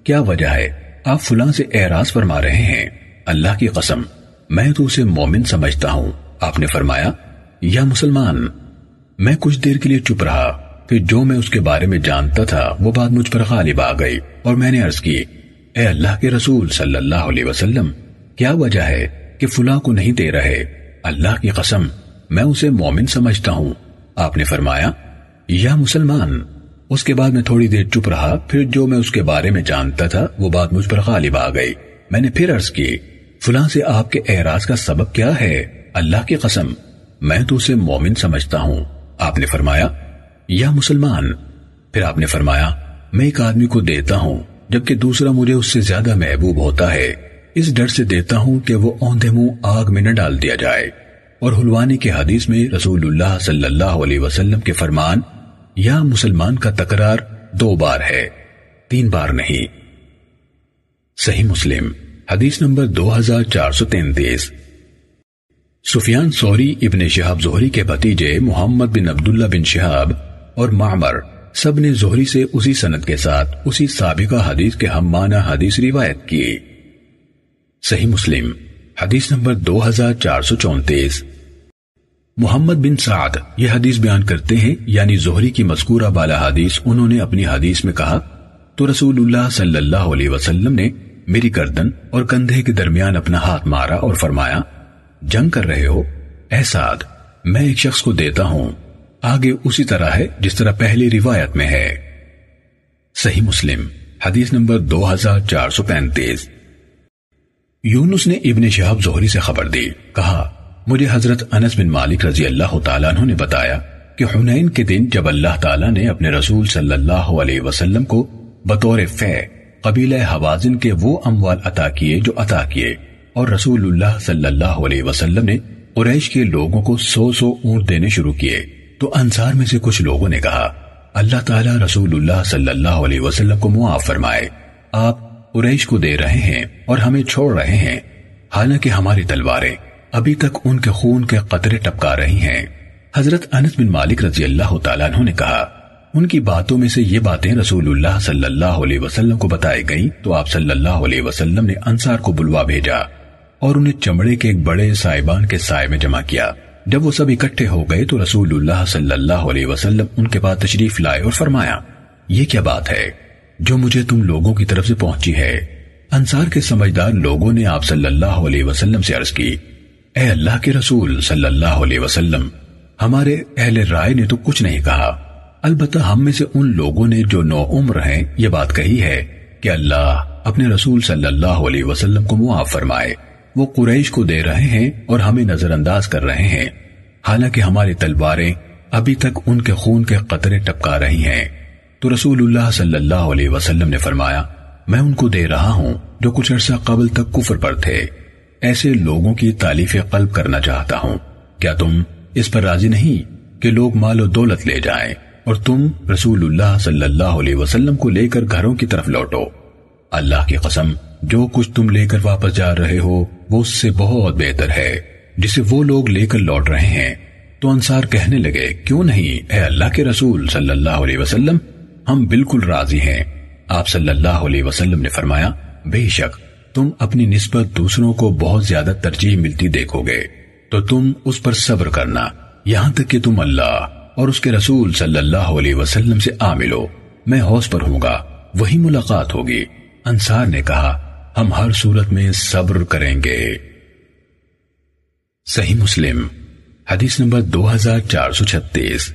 کیا وجہ ہے آپ فلاں سے اعراض فرما رہے ہیں؟ اللہ کی قسم، میں تو اسے مومن سمجھتا ہوں۔ آپ نے فرمایا، یا مسلمان، میں کچھ دیر کے لیے چپ رہا، پھر جو میں اس کے بارے میں جانتا تھا، وہ بات مجھ پر غالب آ گئی، اور میں نے عرض کی، اے اللہ کے رسول صلی اللہ علیہ وسلم، کیا وجہ ہے کہ فلاں کو نہیں دے رہے؟ اللہ کی قسم، میں اسے مومن سمجھتا ہوں۔ آپ نے فرمایا، یا مسلمان اس کے بعد میں تھوڑی دیر چپ رہا، پھر جو میں اس کے بارے میں جانتا تھا، وہ بات مجھ پر غالب آ گئی۔ میں نے پھر عرض کی، فلاں سے آپ کے اعراض کا سبب کیا ہے؟ اللہ کی قسم، میں تو اسے مومن سمجھتا ہوں۔ آپ نے فرمایا، یا مسلمان۔ پھر آپ نے فرمایا، میں ایک آدمی کو دیتا ہوں، جبکہ دوسرا مجھے اس سے زیادہ محبوب ہوتا ہے۔ اس ڈر سے دیتا ہوں کہ وہ اوندے منہ آگ میں نہ ڈال دیا جائے۔ اور حلوانی کے حدیث میں رسول اللہ صلی اللہ علیہ وسلم کے فرمان یا مسلمان کا تکرار دو بار ہے، تین بار نہیں۔ صحیح مسلم، حدیث نمبر دو ہزار چار سو تینتیس۔ سفیان سوری ابن شہاب زہری کے بھتیجے محمد بن عبداللہ بن شہاب اور معمر سب نے زہری سے اسی سند کے ساتھ اسی سابقہ حدیث کے ہم معنی حدیث روایت کی۔ صحیح مسلم، حدیث نمبر دو ہزار چار سو چونتیس۔ محمد بن سعد یہ حدیث بیان کرتے ہیں یعنی زہری کی مذکورہ بالا حدیث، انہوں نے اپنی حدیث میں کہا، تو رسول اللہ صلی اللہ علیہ وسلم نے میری گردن اور کندھے کے درمیان اپنا ہاتھ مارا اور فرمایا، جنگ کر رہے ہو، اے سعد، میں ایک شخص کو دیتا ہوں، آگے اسی طرح ہے جس طرح پہلی روایت میں ہے۔ صحیح مسلم، حدیث نمبر دو ہزار چار سو پینتیس۔ یونس نے ابن شہاب زہری سے خبر دی، کہا مجھے حضرت انس بن مالک رضی اللہ تعالیٰ عنہ نے بتایا کہ حنین کے دن جب اللہ تعالیٰ نے اپنے رسول صلی اللہ علیہ وسلم کو بطور فے قبیلہ حوازن کے وہ اموال عطا کیے جو عطا کیے، اور رسول اللہ صلی اللہ علیہ وسلم نے قریش کے لوگوں کو سو سو اونٹ دینے شروع کیے۔ تو انصار میں سے کچھ لوگوں نے کہا، اللہ تعالیٰ رسول اللہ صلی اللہ علیہ وسلم کو معاف فرمائے۔ آپ قریش کو دے رہے ہیں اور ہمیں چھوڑ رہے ہیں، حالانکہ ہماری تلواریں ابھی تک ان کے خون کے قطرے ٹپکا رہی ہیں۔ حضرت انس بن مالک رضی اللہ تعالیٰ عنہ نے کہا، ان کی باتوں میں سے یہ باتیں رسول اللہ صلی اللہ علیہ وسلم کو بتائی گئیں تو آپ صلی اللہ علیہ وسلم نے انصار کو بلوا بھیجا اور انہیں چمڑے کے ایک بڑے سائبان کے سائے میں جمع کیا۔ جب وہ سب اکٹھے ہو گئے تو رسول اللہ صلی اللہ علیہ وسلم ان کے بعد تشریف لائے اور فرمایا، یہ کیا بات ہے جو مجھے تم لوگوں کی طرف سے پہنچی ہے؟ انصار کے سمجھدار لوگوں نے آپ صلی اللہ علیہ وسلم سے عرض کی اے اللہ کے رسول صلی اللہ علیہ وسلم، ہمارے اہل رائے نے تو کچھ نہیں کہا۔ البتہ ہم میں سے ان لوگوں نے جو نو عمر ہیں، یہ بات کہی ہے کہ اللہ اپنے رسول صلی اللہ علیہ وسلم کو معاف فرمائے۔ وہ قریش کو دے رہے ہیں اور ہمیں نظر انداز کر رہے ہیں۔ حالانکہ ہماری تلواریں ابھی تک ان کے خون کے قطرے ٹپکا رہی ہیں۔ تو رسول اللہ صلی اللہ علیہ وسلم نے فرمایا، میں ان کو دے رہا ہوں جو کچھ عرصہ قبل تک کفر پر تھے۔ ایسے لوگوں کی تعلیف قلب کرنا چاہتا ہوں۔ کیا تم اس پر راضی نہیں کہ لوگ مال و دولت لے جائیں اور تم رسول اللہ صلی اللہ علیہ وسلم کو لے کر گھروں کی طرف لوٹو؟ اللہ کی قسم، جو کچھ تم لے کر واپس جا رہے ہو، وہ اس سے بہت بہتر ہے، جسے وہ لوگ لے کر لوٹ رہے ہیں۔ تو انصار کہنے لگے، کیوں نہیں؟ اے اللہ کے رسول صلی اللہ علیہ وسلم، ہم بالکل راضی ہیں۔ آپ صلی اللہ علیہ وسلم نے فرمایا، بے شک تم اپنی نسبت دوسروں کو بہت زیادہ ترجیح ملتی دیکھو گے، تو تم اس پر صبر کرنا، یہاں تک کہ تم اللہ اور اس کے رسول صلی اللہ علیہ وسلم سے آ ملو۔ میں حوص پر ہوں گا، وہی ملاقات ہوگی۔ انصار نے کہا، ہم ہر صورت میں صبر کریں گے۔ صحیح مسلم، حدیث نمبر دو ہزار چار سو چھتیس۔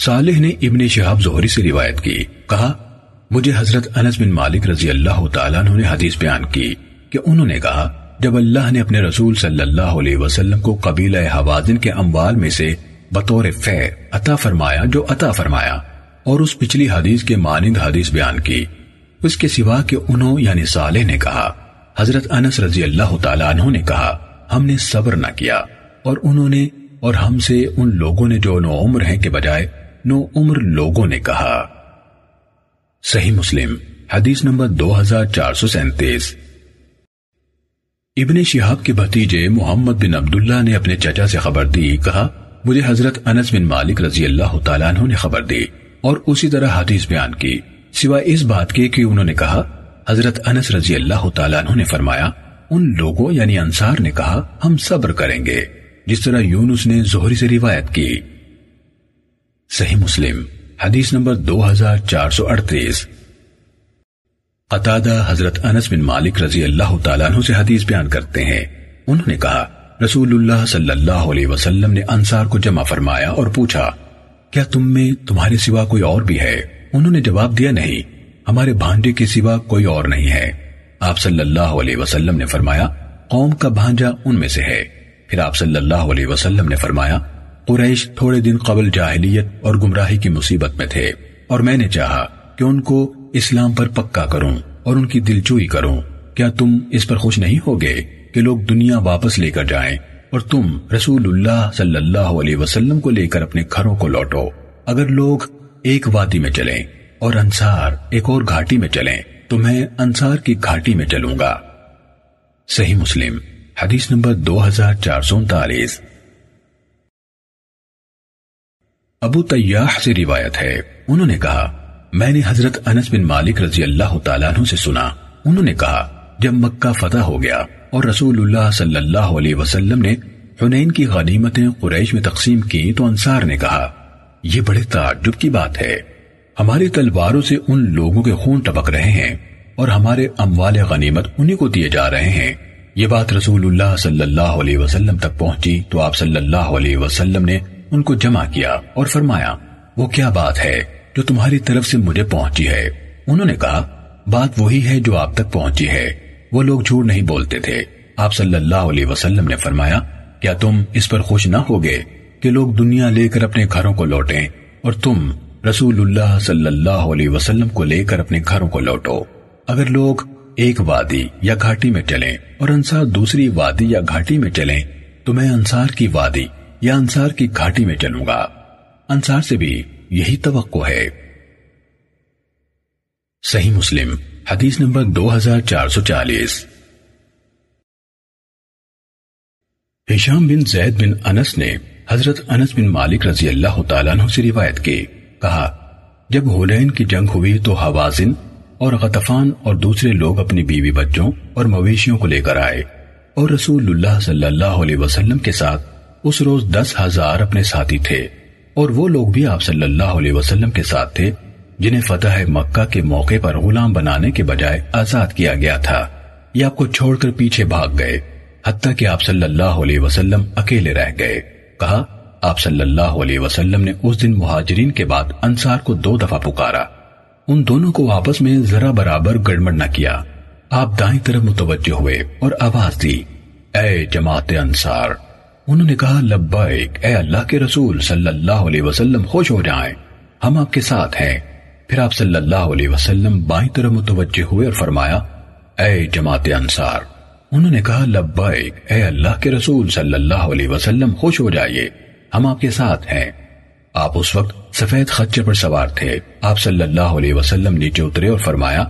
صالح نے ابن شہاب زہری سے روایت کی، کہا مجھے حضرت انس بن مالک رضی اللہ تعالیٰ نے حدیث بیان کی کہ انہوں نے کہا، جب اللہ نے اپنے رسول صلی اللہ علیہ وسلم کو قبیلہ حوازن کے اموال میں سے بطور فے عطا فرمایا جو عطا فرمایا اور اس پچھلی حدیث کے مانند حدیث بیان کی، اس کے سوا کہ انہوں یعنی صالح نے کہا، حضرت انس رضی اللہ تعالیٰ عنہ نے کہا، ہم نے صبر نہ کیا اور انہوں نے اور ہم سے ان لوگوں نے جو نو عمر ہیں کے بجائے نو عمر لوگوں نے کہا۔ صحیح مسلم، حدیث نمبر دو ہزار چار سو سینتیس۔ ابن شہاب کے بھتیجے محمد بن عبداللہ نے اپنے چچا سے خبر دی، کہا، مجھے حضرت انس بن مالک رضی اللہ تعالیٰ عنہ نے خبر دی اور اسی طرح حدیث بیان کی۔ سوائے اس بات کے کہ انہوں نے کہا، حضرت انس رضی اللہ تعالیٰ عنہ نے فرمایا، ان لوگوں یعنی انصار نے کہا، ہم صبر کریں گے۔ جس طرح یونس نے زہری سے روایت کی۔ صحیح مسلم حدیث نمبر دو ہزار چار سو اڑتیس۔ قطادہ حضرت انس بن مالک رضی اللہ تعالیٰ عنہ سے حدیث بیان کرتے ہیں۔ انہوں نے کہا، رسول اللہ صلی اللہ علیہ وسلم نے انصار کو جمع فرمایا اور پوچھا، کیا تم میں تمہارے سوا کوئی اور بھی ہے؟ انہوں نے جواب دیا، نہیں، ہمارے بھانجے کے سوا کوئی اور نہیں ہے۔ آپ صلی اللہ علیہ وسلم نے فرمایا، قوم کا بھانجا ان میں سے ہے۔ پھر آپ صلی اللہ علیہ وسلم نے فرمایا قریش تھوڑے دن قبل جاہلیت اور گمراہی کی مصیبت میں تھے۔ اور میں نے چاہا کہ ان کو اسلام پر پکا کروں اور ان کی دلچوئی کروں۔ کیا تم اس پر خوش نہیں ہوگے کہ لوگ دنیا واپس لے کر جائیں اور تم رسول اللہ صلی اللہ علیہ وسلم کو لے کر اپنے گھروں کو لوٹو؟ اگر لوگ ایک وادی میں چلیں اور انصار ایک اور گھاٹی میں چلیں، تو میں انصار کی گھاٹی میں چلوں گا۔ صحیح مسلم، حدیث نمبر دو ہزار چار سو انتالیس۔ ابو تیاح سے روایت ہے۔ انہوں نے کہا، میں نے حضرت انس بن مالک رضی اللہ تعالیٰ عنہ سے سنا۔ انہوں نے کہا، جب مکہ فتح ہو گیا اور رسول اللہ صلی اللہ علیہ وسلم نے حنین کی غنیمتیں قریش میں تقسیم کی تو انصار نے کہا، یہ بڑے تعجب کی بات ہے۔ ہماری تلواروں سے ان لوگوں کے خون ٹپک رہے ہیں اور ہمارے اموال غنیمت انہی کو دیے جا رہے ہیں۔ یہ بات رسول اللہ صلی اللہ علیہ وسلم تک پہنچی تو آپ صلی اللہ علیہ وسلم نے ان کو جمع کیا اور فرمایا، وہ کیا بات ہے جو تمہاری طرف سے مجھے پہنچی ہے؟ انہوں نے کہا، بات وہی ہے جو آپ تک پہنچی ہے۔ وہ لوگ جھوٹ نہیں بولتے تھے۔ آپ صلی اللہ علیہ وسلم نے فرمایا، کیا تم اس پر خوش نہ ہوگے کہ لوگ دنیا لے کر اپنے گھروں کو لوٹیں اور تم رسول اللہ صلی اللہ علیہ وسلم کو لے کر اپنے گھروں کو لوٹو؟ اگر لوگ ایک وادی یا گھاٹی میں چلیں اور انصار دوسری وادی یا گھاٹی میں چلیں، تو میں انصار کی وادی یا انصار کی گھاٹی میں چلوں گا۔ انصار سے بھی یہی توقع ہے۔ صحیح مسلم، حدیث نمبر دو ہزار چار سو چالیس۔ ہشام بن زید بن انس نے حضرت انس بن مالک رضی اللہ تعالیٰ عنہ سے روایت کی، کہا، جب ہولین کی جنگ ہوئی تو حوازن اور غطفان اور دوسرے لوگ اپنی بیوی بچوں اور مویشیوں کو لے کر آئے اور رسول اللہ صلی اللہ علیہ وسلم کے ساتھ اس روز دس ہزار اپنے ساتھی تھے اور وہ لوگ بھی آپ صلی اللہ علیہ وسلم کے ساتھ تھے جنہیں فتح مکہ کے موقع پر غلام بنانے کے بجائے آزاد کیا گیا تھا۔ یہ آپ کو چھوڑ کر پیچھے بھاگ گئے، حتیٰ کہ آپ صلی اللہ علیہ وسلم اکیلے رہ گئے۔ کہا، آپ صلی اللہ علیہ وسلم نے اس دن مہاجرین کے بعد انصار کو دو دفعہ پکارا۔ ان دونوں کو آپس میں ذرا برابر گڑمڑ نہ کیا۔ آپ دائیں طرف متوجہ ہوئے اور آواز دی، اے جماعت انصار! انہوں نے کہا لبائک اے اللہ کے رسول صلی اللہ علیہ وسلم، خوش ہو جائیں۔ ہم آپ کے ساتھ ہیں۔ پھر آپ صلی اللہ علیہ وسلم بائیں طرف متوجہ ہوئے اور فرمایا، اے جماعت انصار، انہوں نے کہا لبائک اے اللہ کے رسول صلی اللہ علیہ وسلم، خوش ہو جائیے۔ ہم آپ کے ساتھ ہیں۔ آپ اس وقت سفید خچر پر سوار تھے۔ آپ صلی اللہ علیہ وسلم نیچے اترے اور فرمایا،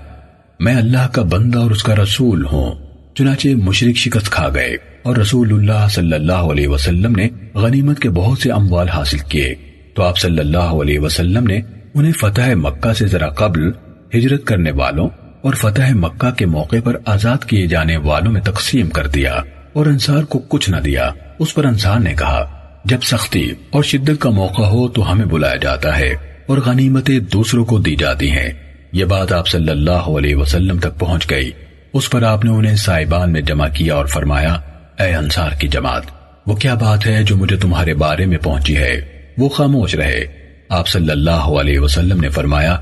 میں اللہ کا بندہ اور اس کا رسول ہوں۔ چنانچہ مشرق شکست کھا گئے اور رسول اللہ صلی اللہ علیہ وسلم نے غنیمت کے بہت سے اموال حاصل کیے۔ تو آپ صلی اللہ علیہ وسلم نے انہیں فتح مکہ سے ذرا قبل ہجرت کرنے والوں اور فتح مکہ کے موقع پر آزاد کیے جانے والوں میں تقسیم کر دیا اور انصار کو کچھ نہ دیا۔ اس پر انصار نے کہا، جب سختی اور شدت کا موقع ہو تو ہمیں بلایا جاتا ہے اور غنیمتیں دوسروں کو دی جاتی ہیں۔ یہ بات آپ صلی اللہ علیہ وسلم تک پہنچ گئی۔ اس پر آپ نے انہیں سائبان میں جمع کیا اور فرمایا، اے انصار کی جماعت، وہ کیا بات ہے جو مجھے تمہارے بارے میں پہنچی ہے؟ وہ خاموش رہے. آپ صلی اللہ علیہ وسلم نے فرمایا،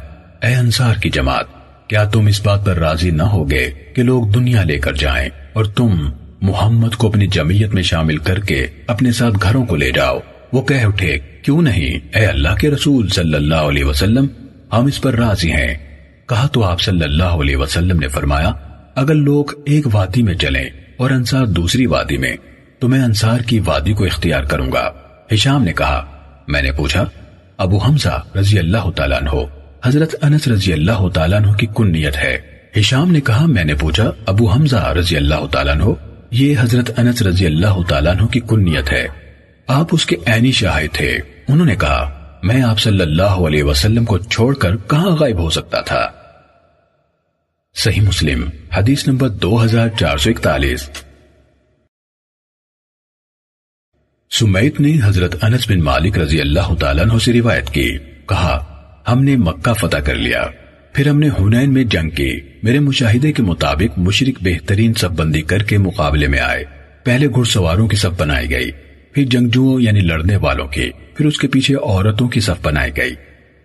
اے انصار کی جماعت، کیا تم اس بات پر راضی نہ ہوگے کہ لوگ دنیا لے کر جائیں اور تم محمد کو اپنی جمعیت میں شامل کر کے اپنے ساتھ گھروں کو لے جاؤ؟ وہ کہہ اٹھے، کیوں نہیں؟ اے اللہ کے رسول صلی اللہ علیہ وسلم، ہم اس پر راضی ہیں. کہا تو آپ صلی اللہ علیہ وسلم نے فرمایا اگر لوگ ایک وادی میں چلیں اور انصار دوسری وادی میں، تو میں انصار کی وادی کو اختیار کروں گا۔ ہشام نے کہا، میں نے پوچھا، ابو حمزہ رضی اللہ تعالیٰ عنہ، حضرت انس رضی اللہ تعالیٰ عنہ کی کن نیت ہے؟ ہشام نے کہا، میں نے پوچھا، ابو حمزہ رضی اللہ تعالیٰ عنہ، یہ حضرت انس رضی اللہ تعالیٰ عنہ کی کن نیت ہے؟ آپ اس کے عینی شاہد تھے۔ انہوں نے کہا، میں آپ صلی اللہ علیہ وسلم کو چھوڑ کر کہاں غائب ہو سکتا تھا؟ صحیح مسلم، حدیث نمبر دو ہزار چار سو اکتالیس۔ سمیت نے حضرت انس بن مالک رضی اللہ تعالیٰ عنہ سے روایت کی، کہا، ہم نے مکہ فتح کر لیا۔ پھر ہم نے ہنین میں جنگ کی۔ میرے مشاہدے کے مطابق مشرق بہترین سب بندی کر کے مقابلے میں آئے۔ پہلے گھڑ سواروں کی صف بنائی گئی، پھر جنگجوؤں یعنی لڑنے والوں کی، پھر اس کے پیچھے عورتوں کی صف بنائی گئی۔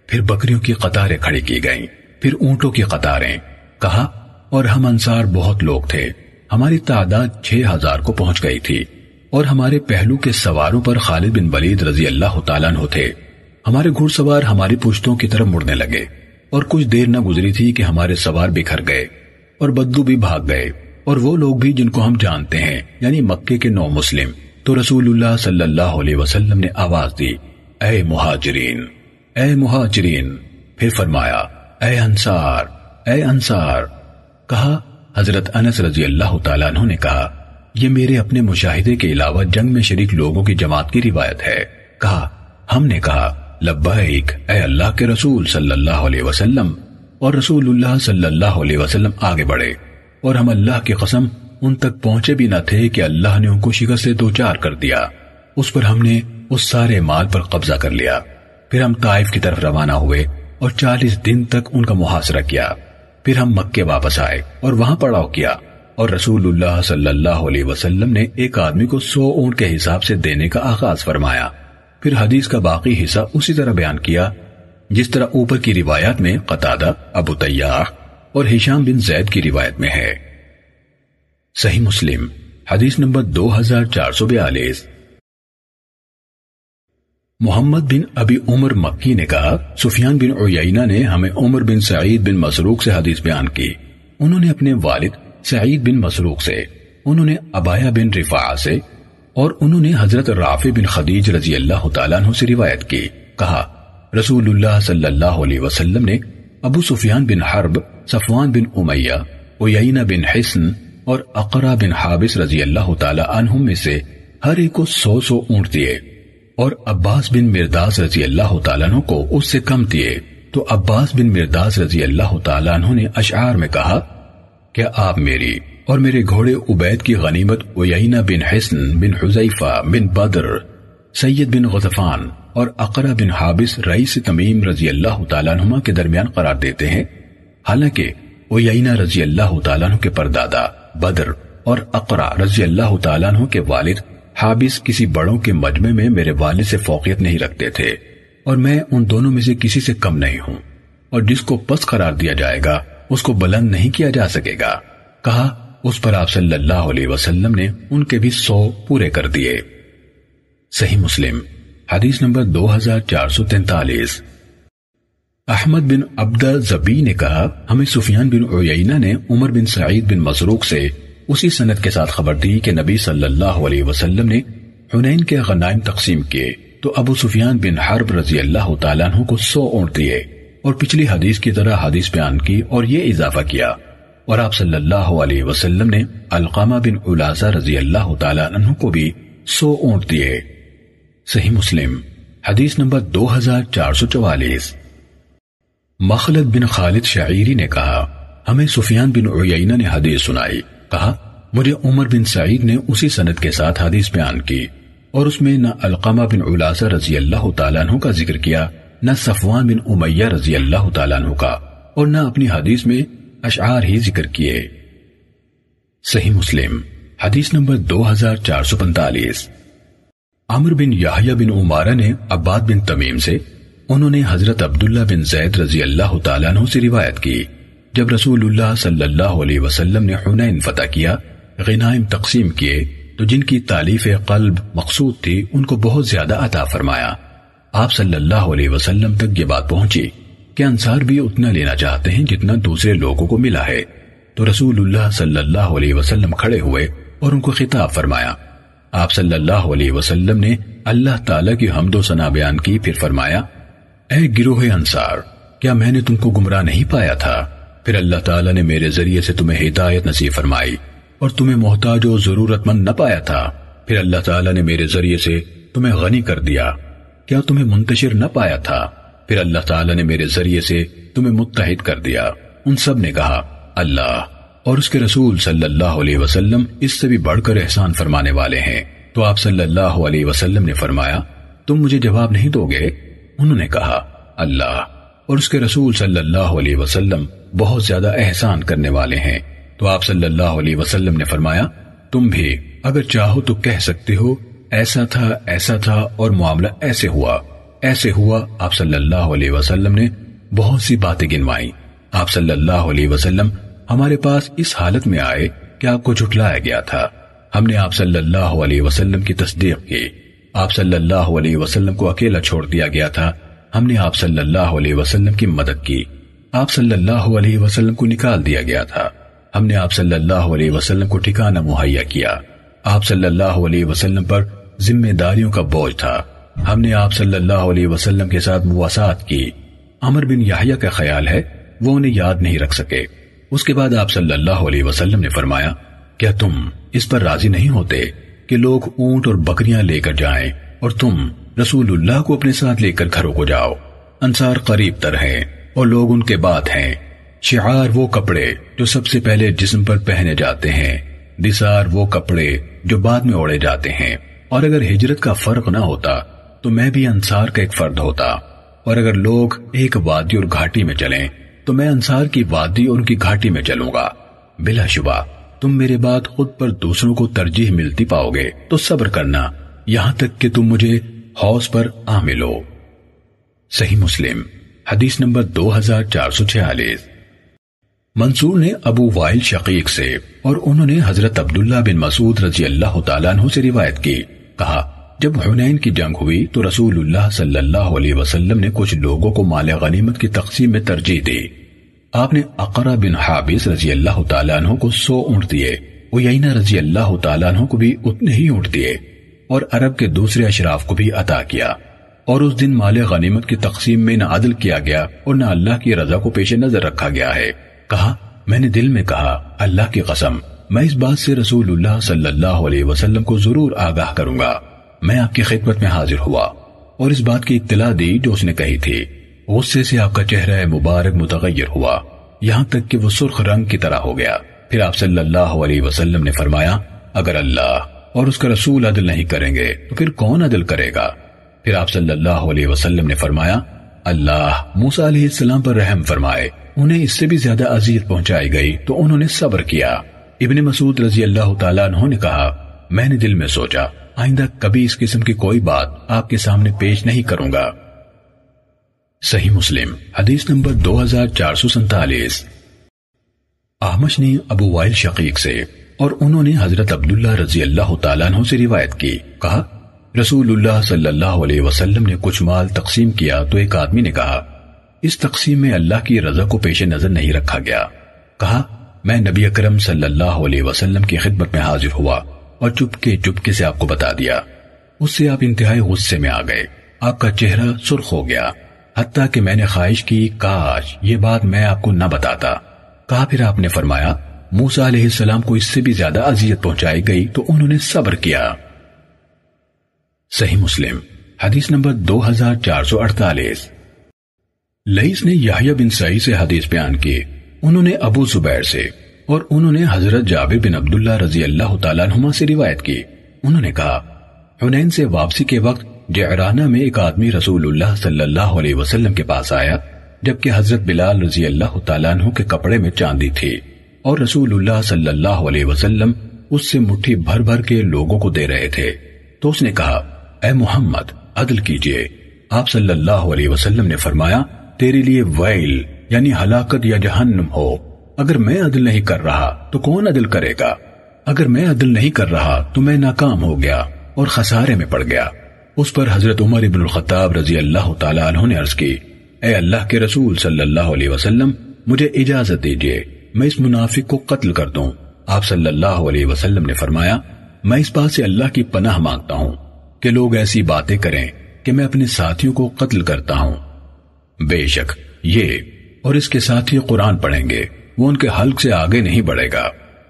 پھر بکریوں کی قطاریں کھڑی کی گئیں، پھر اونٹوں کی قطاریں۔ کہا، اور ہم انصار بہت لوگ تھے۔ ہماری تعداد چھ ہزار کو پہنچ گئی تھی۔ اور ہمارے پہلو کے سواروں پر خالد بن ولید رضی اللہ تعالیٰ عنہ تھے۔ ہمارے گھڑ سوار ہماری پشتوں کی طرف مڑنے لگے۔ اور کچھ دیر نہ گزری تھی کہ ہمارے سوار بکھر گئے۔ اور بدو بھی بھاگ گئے۔ اور وہ لوگ بھی جن کو ہم جانتے ہیں یعنی مکے کے نو مسلم۔ تو رسول اللہ صلی اللہ علیہ وسلم نے آواز دی، اے مہاجرین۔ اے مہاجرین۔ پھر فرمایا، اے انصار۔ اے انصار، کہا، حضرت انس رضی اللہ تعالیٰ عنہ نے کہا، یہ میرے اپنے مشاہدے کے علاوہ جنگ میں شریک لوگوں کی جماعت کی روایت ہے۔ کہا، ہم نے کہا، لبیک، اے اللہ کے رسول صلی اللہ علیہ وسلم، اور رسول اللہ صلی اللہ علیہ وسلم آگے بڑھے، اور ہم اللہ کی قسم ان تک پہنچے بھی نہ تھے کہ اللہ نے ان کو شکست سے دو چار کر دیا۔ اس پر ہم نے اس سارے مال پر قبضہ کر لیا۔ پھر ہم طائف کی طرف روانہ ہوئے اور چالیس دن تک ان کا محاصرہ کیا۔ پھر ہم مکے واپس آئے اور وہاں پڑاؤ کیا اور رسول اللہ صلی اللہ علیہ وسلم نے ایک آدمی کو سو اونٹ کے حساب سے دینے کا آغاز فرمایا۔ پھر حدیث کا باقی حصہ اسی طرح بیان کیا، جس طرح اوپر کی روایات میں قطادہ، ابو تیاح اور ہشام بن زید کی روایت میں ہے۔ صحیح مسلم، حدیث نمبر دو ہزار چار سو بیالیس۔ محمد بن ابی عمر مکی نے کہا، سفیان بن عیینہ نے ہمیں عمر بن سعید بن مسروق سے حدیث بیان کی۔ انہوں نے اپنے والد سعید بن مسروق سے، انہوں نے ابایا بن رفاع سے، اور انہوں نے حضرت رافع بن خدیج رضی اللہ تعالیٰ عنہ سے روایت کی۔ کہا رسول اللہ صلی اللہ علیہ وسلم نے ابو سفیان بن حرب، صفوان بن امیہ، عیینہ بن حسن اور اقرا بن حابس رضی اللہ تعالیٰ عنہ میں سے ہر ایک کو سو سو اونٹ دیے۔ اور عباس بن مرداس رضی اللہ تعالیٰ عنہ کو اس سے کم دیے۔ تو عباس بن مرداس رضی اللہ تعالیٰ عنہ نے اشعار میں کہا کہ آپ میری اور میرے گھوڑے عبید کی غنیمت ویینہ بن حسن بن حزیفہ بن بدر، سید بن غزفان اور اقرا بن حابس رئیس تمیم رضی اللہ تعالیٰ عنہ کے درمیان قرار دیتے ہیں؟ حالانکہ ویینہ رضی اللہ تعالیٰ عنہ کے پردادا بدر اور اقرا رضی اللہ تعالیٰ عنہ کے والد حابس کسی بڑوں کے مجمع میں میرے والد سے فوقیت نہیں رکھتے تھے اور میں ان دونوں میں سے کسی سے کم نہیں ہوں اور جس کو پس قرار دیا جائے گا، اس کو بلند نہیں کیا جا سکے گا۔ کہا، اس پر آپ صلی اللہ علیہ وسلم نے ان کے بھی سو پورے کر دیے۔ صحیح مسلم، حدیث نمبر دو ہزار چار سو تینتالیس۔ احمد بن عبد زبی نے کہا، ہمیں سفیان بن عیینہ نے عمر بن سعید بن مسروق سے اسی سنت کے ساتھ خبر دی کہ نبی صلی اللہ علیہ وسلم نے حنین کے غنائم تقسیم کیے تو ابو سفیان بن حرب رضی اللہ تعالیٰ عنہ کو سو اونٹ دیے اور پچھلی حدیث کی طرح حدیث بیان کی اور یہ اضافہ کیا اور آپ صلی اللہ علیہ وسلم نے القامہ بن علازہ رضی اللہ تعالیٰ عنہ کو بھی سو اونٹ دیے۔ صحیح مسلم، حدیث نمبر دو ہزار چار سو چوالیس۔ مخلد بن خالد شعیری نے کہا، ہمیں سفیان بن عیینہ نے حدیث سنائی۔ کہا، مجھے عمر بن سعید نے اسی سند کے ساتھ حدیث بیان کی اور اس میں نہ القامہ بن علازہ رضی اللہ تعالیٰ عنہ کا ذکر کیا، نہ صفوان بن امیہ رضی اللہ تعالیٰ عنہ کا اور نہ اپنی حدیث میں اشعار ہی ذکر کیے۔ صحیح مسلم، حدیث نمبر دو ہزار چار سو پنتالیس۔ عمر بن یحییٰ بن عمارہ نے عباد بن تمیم سے، انہوں نے حضرت عبداللہ بن زید رضی اللہ تعالیٰ عنہ سے روایت کی۔ جب رسول اللہ صلی اللہ علیہ وسلم نے حنین فتح کیا، غنائم تقسیم کیے، تو جن کی تعلیف قلب مقصود تھی، ان کو بہت زیادہ عطا فرمایا۔ آپ صلی اللہ علیہ وسلم تک یہ بات پہنچی کہ انصار بھی اتنا لینا چاہتے ہیں جتنا دوسرے لوگوں کو ملا ہے۔ تو رسول اللہ صلی اللہ علیہ وسلم کھڑے ہوئے اور ان کو خطاب فرمایا۔ آپ صلی اللہ علیہ وسلم نے اللہ تعالیٰ کی حمد و ثنا بیان کی، پھر فرمایا، اے گروہ انصار، کیا میں نے تم کو گمراہ نہیں پایا تھا؟ پھر اللہ تعالیٰ نے میرے ذریعے سے تمہیں ہدایت نصیب فرمائی اور تمہیں محتاج و ضرورت مند نہ پایا تھا۔ پھر اللہ تعالیٰ نے میرے ذریعے سے تمہیں غنی کر دیا۔ کیا تمہیں منتشر نہ پایا تھا؟ پھر اللہ تعالیٰ نے میرے ذریعے سے تمہیں متحد کر دیا۔ ان سب نے کہا، اللہ اور اس کے رسول صلی اللہ علیہ وسلم اس سے بھی بڑھ کر احسان فرمانے والے ہیں۔ تو آپ صلی اللہ علیہ وسلم نے فرمایا، تم مجھے جواب نہیں دو گے؟ انہوں نے کہا، اللہ اور اس کے رسول صلی اللہ علیہ وسلم بہت زیادہ احسان کرنے والے ہیں۔ تو آپ صلی اللہ علیہ وسلم نے فرمایا، تم بھی اگر چاہو تو کہہ سکتے ہو، ایسا تھا ایسا تھا اور معاملہ ایسے ہوا۔ ایسے ہوا، آپ صلی اللہ علیہ وسلم نے بہت سی باتیں گنوائی آپ صلی اللہ علیہ وسلم ہمارے پاس اس حالت میں آئے کہ آپ کو جھٹلایا گیا تھا۔ ہم نے آپ صلی اللہ علیہ وسلم کی تصدیق کی۔ آپ صلی اللہ علیہ وسلم کو اکیلا چھوڑ دیا گیا تھا۔ ہم نے آپ صلی اللہ علیہ وسلم کی مدد کی۔ آپ صلی اللہ علیہ وسلم کو نکال دیا گیا تھا۔ ہم نے آپ صلی اللہ علیہ وسلم کو ٹھکانہ مہیا کیا۔ آپ صلی اللہ علیہ وسلم پر ذمہ داریوں کا بوجھ تھا۔ ہم نے آپ صلی اللہ علیہ وسلم کے ساتھ مواسات کی۔ عمر بن یحییٰ کا خیال ہے، وہ انہیں یاد نہیں رکھ سکے۔ اس کے بعد آپ صلی اللہ علیہ وسلم نے فرمایا، کیا تم اس پر راضی نہیں ہوتے کہ لوگ اونٹ اور بکریاں لے کر جائیں اور تم رسول اللہ کو اپنے ساتھ لے کر گھروں کو جاؤ۔ انصار قریب تر ہیں اور لوگ ان کے بعد ہیں۔ شعار وہ کپڑے جو سب سے پہلے جسم پر پہنے جاتے ہیں۔ دسار وہ کپڑے جو بعد میں اوڑے جاتے ہیں۔ اور اگر ہجرت کا فرق نہ ہوتا تو میں بھی انصار کا ایک فرد ہوتا۔ اور اگر لوگ ایک وادی اور گھاٹی میں چلیں تو میں انصار کی وادی اور ان کی گھاٹی میں چلوں گا۔ بلا شبہ، تم میرے بعد خود پر دوسروں کو ترجیح ملتی پاؤ گے۔ تو صبر کرنا، یہاں تک کہ تم مجھے حوض پر آ ملو صحیح مسلم، حدیث نمبر دو ہزار چار سو چھیالیس۔ منصور نے ابو وائل شقیق سے اور انہوں نے حضرت عبداللہ بن مسعود رضی اللہ تعالیٰ عنہ سے روایت کی۔ کہا، جب حنین کی جنگ ہوئی تو رسول اللہ صلی اللہ علیہ وسلم نے کچھ لوگوں کو مال غنیمت کی تقسیم میں ترجیح دی۔ آپ نے اقرا بن حابس رضی اللہ تعالیٰ عنہ کو سو اونٹ دیے ویینہ رضی اللہ تعالیٰ عنہ کو بھی اتنے ہی اونٹ دیے۔ اور عرب کے دوسرے اشراف کو بھی عطا کیا۔ اور اس دن مال غنیمت کی تقسیم میں نہ عدل کیا گیا اور نہ اللہ کی رضا کو پیش نظر رکھا گیا ہے۔ کہا، میں نے دل میں کہا، اللہ کی قسم، میں اس بات سے رسول اللہ صلی اللہ علیہ وسلم کو ضرور آگاہ کروں گا۔ میں آپ کی خدمت میں حاضر ہوا اور اس بات کی اطلاع دی جو اس نے کہی تھی۔ غصے سے آپ کا چہرہ مبارک متغیر ہوا۔ یہاں تک کہ وہ سرخ رنگ کی طرح ہو گیا۔ پھر آپ صلی اللہ علیہ وسلم نے فرمایا، اگر اللہ اور اس کا رسول عدل نہیں کریں گے، تو پھر کون عدل کرے گا؟ پھر آپ صلی اللہ علیہ وسلم نے فرمایا، اللہ موسیٰ علیہ السلام پر رحم فرمائے، انہیں اس سے بھی زیادہ اذیت پہنچائی گئی، تو انہوں نے صبر کیا۔ ابن مسعود رضی اللہ تعالیٰ عنہ نے کہا، میں نے دل میں سوچا، آئندہ کبھی اس قسم کی کوئی بات آپ کے سامنے پیش نہیں کروں گا۔ صحیح مسلم، حدیث نمبر دو ہزار چار سو سنتالیس۔ آمش نے ابو وائل شقیق سے۔ اور انہوں نے حضرت عبداللہ رضی اللہ تعالیٰ عنہ سے روایت کی۔ کہا، رسول اللہ صلی اللہ علیہ وسلم نے کچھ مال تقسیم کیا تو ایک آدمی نے کہا، اس تقسیم میں اللہ کی رضا کو پیش نظر نہیں رکھا گیا۔ کہا، میں نبی اکرم صلی اللہ علیہ وسلم کی خدمت میں حاضر ہوا اور چپکے چپکے سے آپ کو بتا دیا۔ اس سے آپ انتہائی غصے میں آ گئے۔ آپ کا چہرہ سرخ ہو گیا۔ حتیٰ کہ میں نے خواہش کی، کاش یہ بات میں آپ کو نہ بتاتا۔ کہا پھر آپ نے فرمایا موسا علیہ السلام کو اس سے بھی زیادہ اذیت پہنچائی گئی تو انہوں نے صبر کیا۔ صحیح مسلم، حدیث نمبر دو ہزار چار سو اڑتالیس۔ لئیس نے یحییٰ بن سعی سے حدیث بیان کی۔ انہوں نے ابو زبیر سے اور انہوں نے حضرت جابر بن عبداللہ رضی اللہ تعالیٰ عنہما سے روایت کی۔ انہوں نے کہا، حنین سے واپسی کے وقت جعرانہ میں ایک آدمی رسول اللہ صلی اللہ علیہ وسلم کے پاس آیا، جبکہ حضرت بلال رضی اللہ تعالیٰ عنہ کے کپڑے میں چاندی تھی۔ اور رسول اللہ صلی اللہ علیہ وسلم اس سے مٹھی بھر بھر کے لوگوں کو دے رہے تھے۔ تو اس نے کہا، اے محمد، عدل کیجیے۔ آپ صلی اللہ علیہ وسلم نے فرمایا، تیرے لیے ویل یعنی ہلاکت یا جہنم ہو۔ اگر میں عدل نہیں کر رہا، تو کون عدل کرے گا؟ اگر میں عدل نہیں کر رہا، تو میں ناکام ہو گیا اور خسارے میں پڑ گیا۔ اس پر حضرت عمر ابن الخطاب رضی اللہ تعالیٰ عنہ نے عرض کی، اے اللہ کے رسول صلی اللہ علیہ وسلم، مجھے اجازت دیجیے۔ میں اس منافق کو قتل کر دوں۔ آپ صلی اللہ علیہ وسلم نے فرمایا، میں اس بات سے اللہ کی پناہ مانگتا ہوں کہ لوگ ایسی باتیں کریں کہ میں اپنے ساتھیوں کو قتل کرتا ہوں۔ بے شک، یہ اور اس کے ساتھ ہی قرآن پڑھیں گے، وہ ان کے حلق سے آگے نہیں بڑھے گا۔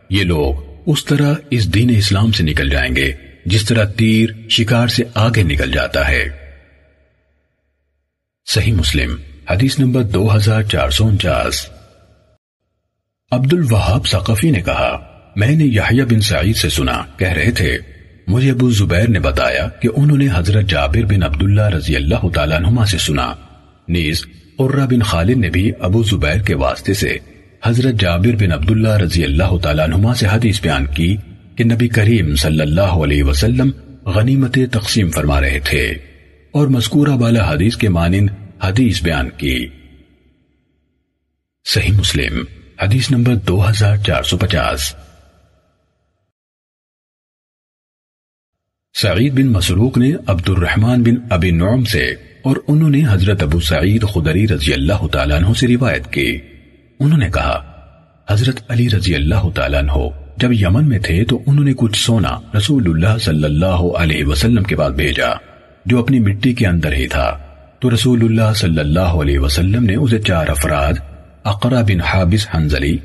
یہ لوگ اس طرح اس دین اسلام سے نکل جائیں گے، جس طرح تیر شکار سے آگے نکل جاتا ہے۔ صحیح مسلم، حدیث نمبر دو ہزار چار سو انچاس۔ عبد الوہاب ثقفی نے کہا، میں نے یحییٰ بن سعید سے سنا، کہہ رہے تھے، مجھے ابو زبیر نے بتایا کہ انہوں نے حضرت جابر بن عبداللہ رضی اللہ تعالیٰ نما سے سنا۔ نیز، قرہ بن خالد نے بھی ابو زبیر کے واسطے سے حضرت جابر بن عبداللہ رضی اللہ تعالیٰ عنہ سے حدیث بیان کی کہ نبی کریم صلی اللہ علیہ وسلم غنیمت تقسیم فرما رہے تھے اور مذکورہ بالا حدیث کے مانند حدیث بیان کی۔ صحیح مسلم۔ حدیث نمبر دو ہزار چار سو پچاس۔ سعید بن مسروق نے عبد الرحمن بن ابی نعم سے اور انہوں نے حضرت ابو سعید خدری رضی اللہ تعالیٰ عنہ سے روایت کی۔ انہوں نے کہا، حضرت علی رضی اللہ تعالیٰ عنہ جب یمن میں تھے تو انہوں نے کچھ سونا رسول اللہ صلی اللہ علیہ وسلم کے بعد بھیجا، جو اپنی مٹی کے اندر ہی تھا۔ تو رسول اللہ صلی اللہ علیہ وسلم نے اسے چار افراد اقرا بن حابس حنزلی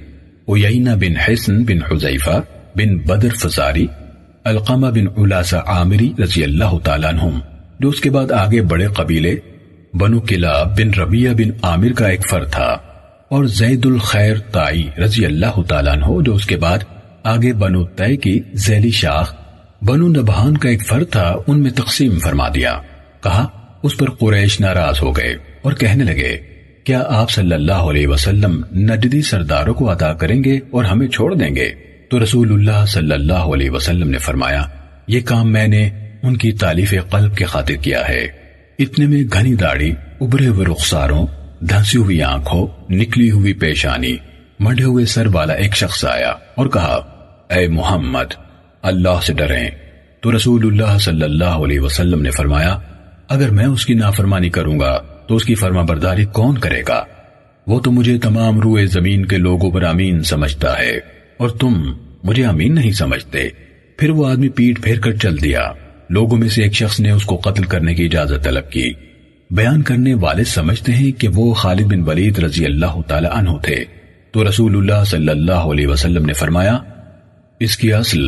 اویینہ بن حسن بن حزیفہ بن بدر فزاری القامہ بن علاسہ عامری رضی اللہ تعالیٰ عنہم۔ جو اس کے بعد آگے بڑے قبیلے، بنو کلاب بن ربیہ بن عامر کا ایک فر تھا، اور زید الخیر تائی رضی اللہ تعالیٰ عنہ جو اس کے بعد آگے بنو تے کی ذیلی شاخ، بنو نبہان کا ایک فر تھا، ان میں تقسیم فرما دیا۔ کہا، اس پر قریش ناراض ہو گئے اور کہنے لگے کیا آپ صلی اللہ علیہ وسلم نجدی سرداروں کو عطا کریں گے اور ہمیں چھوڑ دیں گے؟ تو رسول اللہ صلی اللہ علیہ وسلم نے فرمایا، یہ کام میں نے ان کی تعلیف قلب کے خاطر کیا ہے۔ اتنے میں گھنی داڑھی، ابرے ہوئے رخساروں، دھنسی ہوئی آنکھوں، نکلی ہوئی پیشانی مڈے ہوئے سر والا ایک شخص آیا اور کہا، اے محمد، اللہ سے ڈریں۔ تو رسول اللہ صلی اللہ علیہ وسلم نے فرمایا، اگر میں اس کی نافرمانی کروں گا تو اس کی فرما برداری کون کرے گا؟ وہ تو مجھے تمام روئے زمین کے لوگوں پر امین سمجھتا ہے، اور تم مجھے امین نہیں سمجھتے۔ پھر وہ آدمی پیٹ پھیر کر چل دیا۔ لوگوں میں سے ایک شخص نے اس کو قتل کرنے کی اجازت طلب کی۔ بیان کرنے والے سمجھتے ہیں کہ وہ خالد بن ولید رضی اللہ تعالی عنہ تھے۔ تو رسول اللہ صلی اللہ علیہ وسلم نے فرمایا، اس کی اصل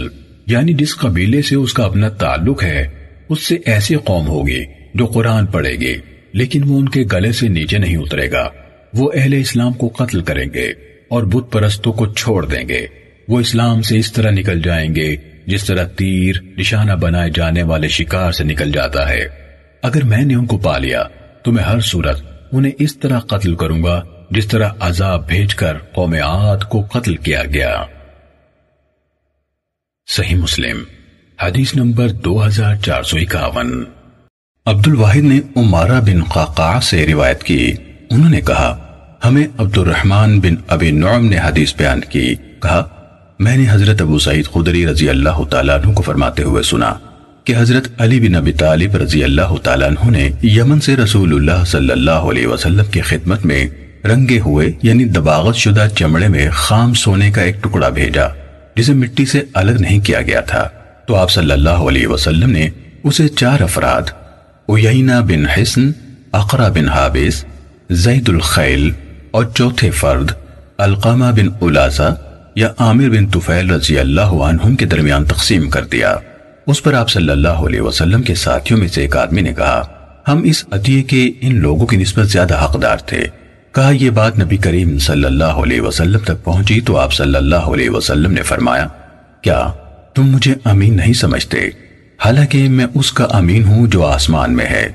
یعنی جس قبیلے سے اس کا اپنا تعلق ہے، اس سے ایسی قوم ہوگی جو قرآن پڑھے گی۔ لیکن وہ ان کے گلے سے نیچے نہیں اترے گا۔ وہ اہل اسلام کو قتل کریں گے اور بت پرستوں کو چھوڑ دیں گے۔ وہ اسلام سے اس طرح نکل جائیں گے جس طرح تیر نشانہ بنائے جانے والے شکار سے نکل جاتا ہے۔ اگر میں نے ان کو پا لیا تو میں ہر صورت انہیں اس طرح قتل کروں گا جس طرح عذاب بھیج کر قوم عاد کو قتل کیا گیا۔ صحیح مسلم، حدیث نمبر دو ہزار چار سو اکاون۔ عبد الواحد نے عمارہ بن قاقع سے روایت کی۔ انہوں نے کہا، ہمیں عبد الرحمن بن ابی نعم نے حدیث بیان کی۔ کہا، میں نے حضرت ابو سعید خدری رضی اللہ تعالیٰ عنہ کو فرماتے ہوئے سنا کہ حضرت علی بن ابی طالب رضی اللہ تعالیٰ عنہ نے یمن سے رسول اللہ صلی اللہ علیہ وسلم کی خدمت میں رنگے ہوئے یعنی دباغت شدہ چمڑے میں خام سونے کا ایک ٹکڑا بھیجا، جسے مٹی سے الگ نہیں کیا گیا تھا۔ تو آپ صلی اللہ علیہ وسلم نے اسے چار افراد اویینہ بن حسن، اقرا بن حابس زید الخیل اور چوتھے فرد القامہ بن علازہ یا عامر بن طفیل رضی اللہ عنہم کے درمیان تقسیم کر دیا۔ اس پر آپ صلی اللہ علیہ وسلم کے ساتھیوں میں سے ایک آدمی نے کہا، ہم اس عطیے کے ان لوگوں کی نسبت زیادہ حقدار تھے۔ کہا، یہ بات نبی کریم صلی اللہ علیہ وسلم تک پہنچی تو آپ صلی اللہ علیہ وسلم نے فرمایا، کیا تم مجھے امین نہیں سمجھتے؟ حالانکہ میں اس کا امین ہوں جو آسمان میں ہے۔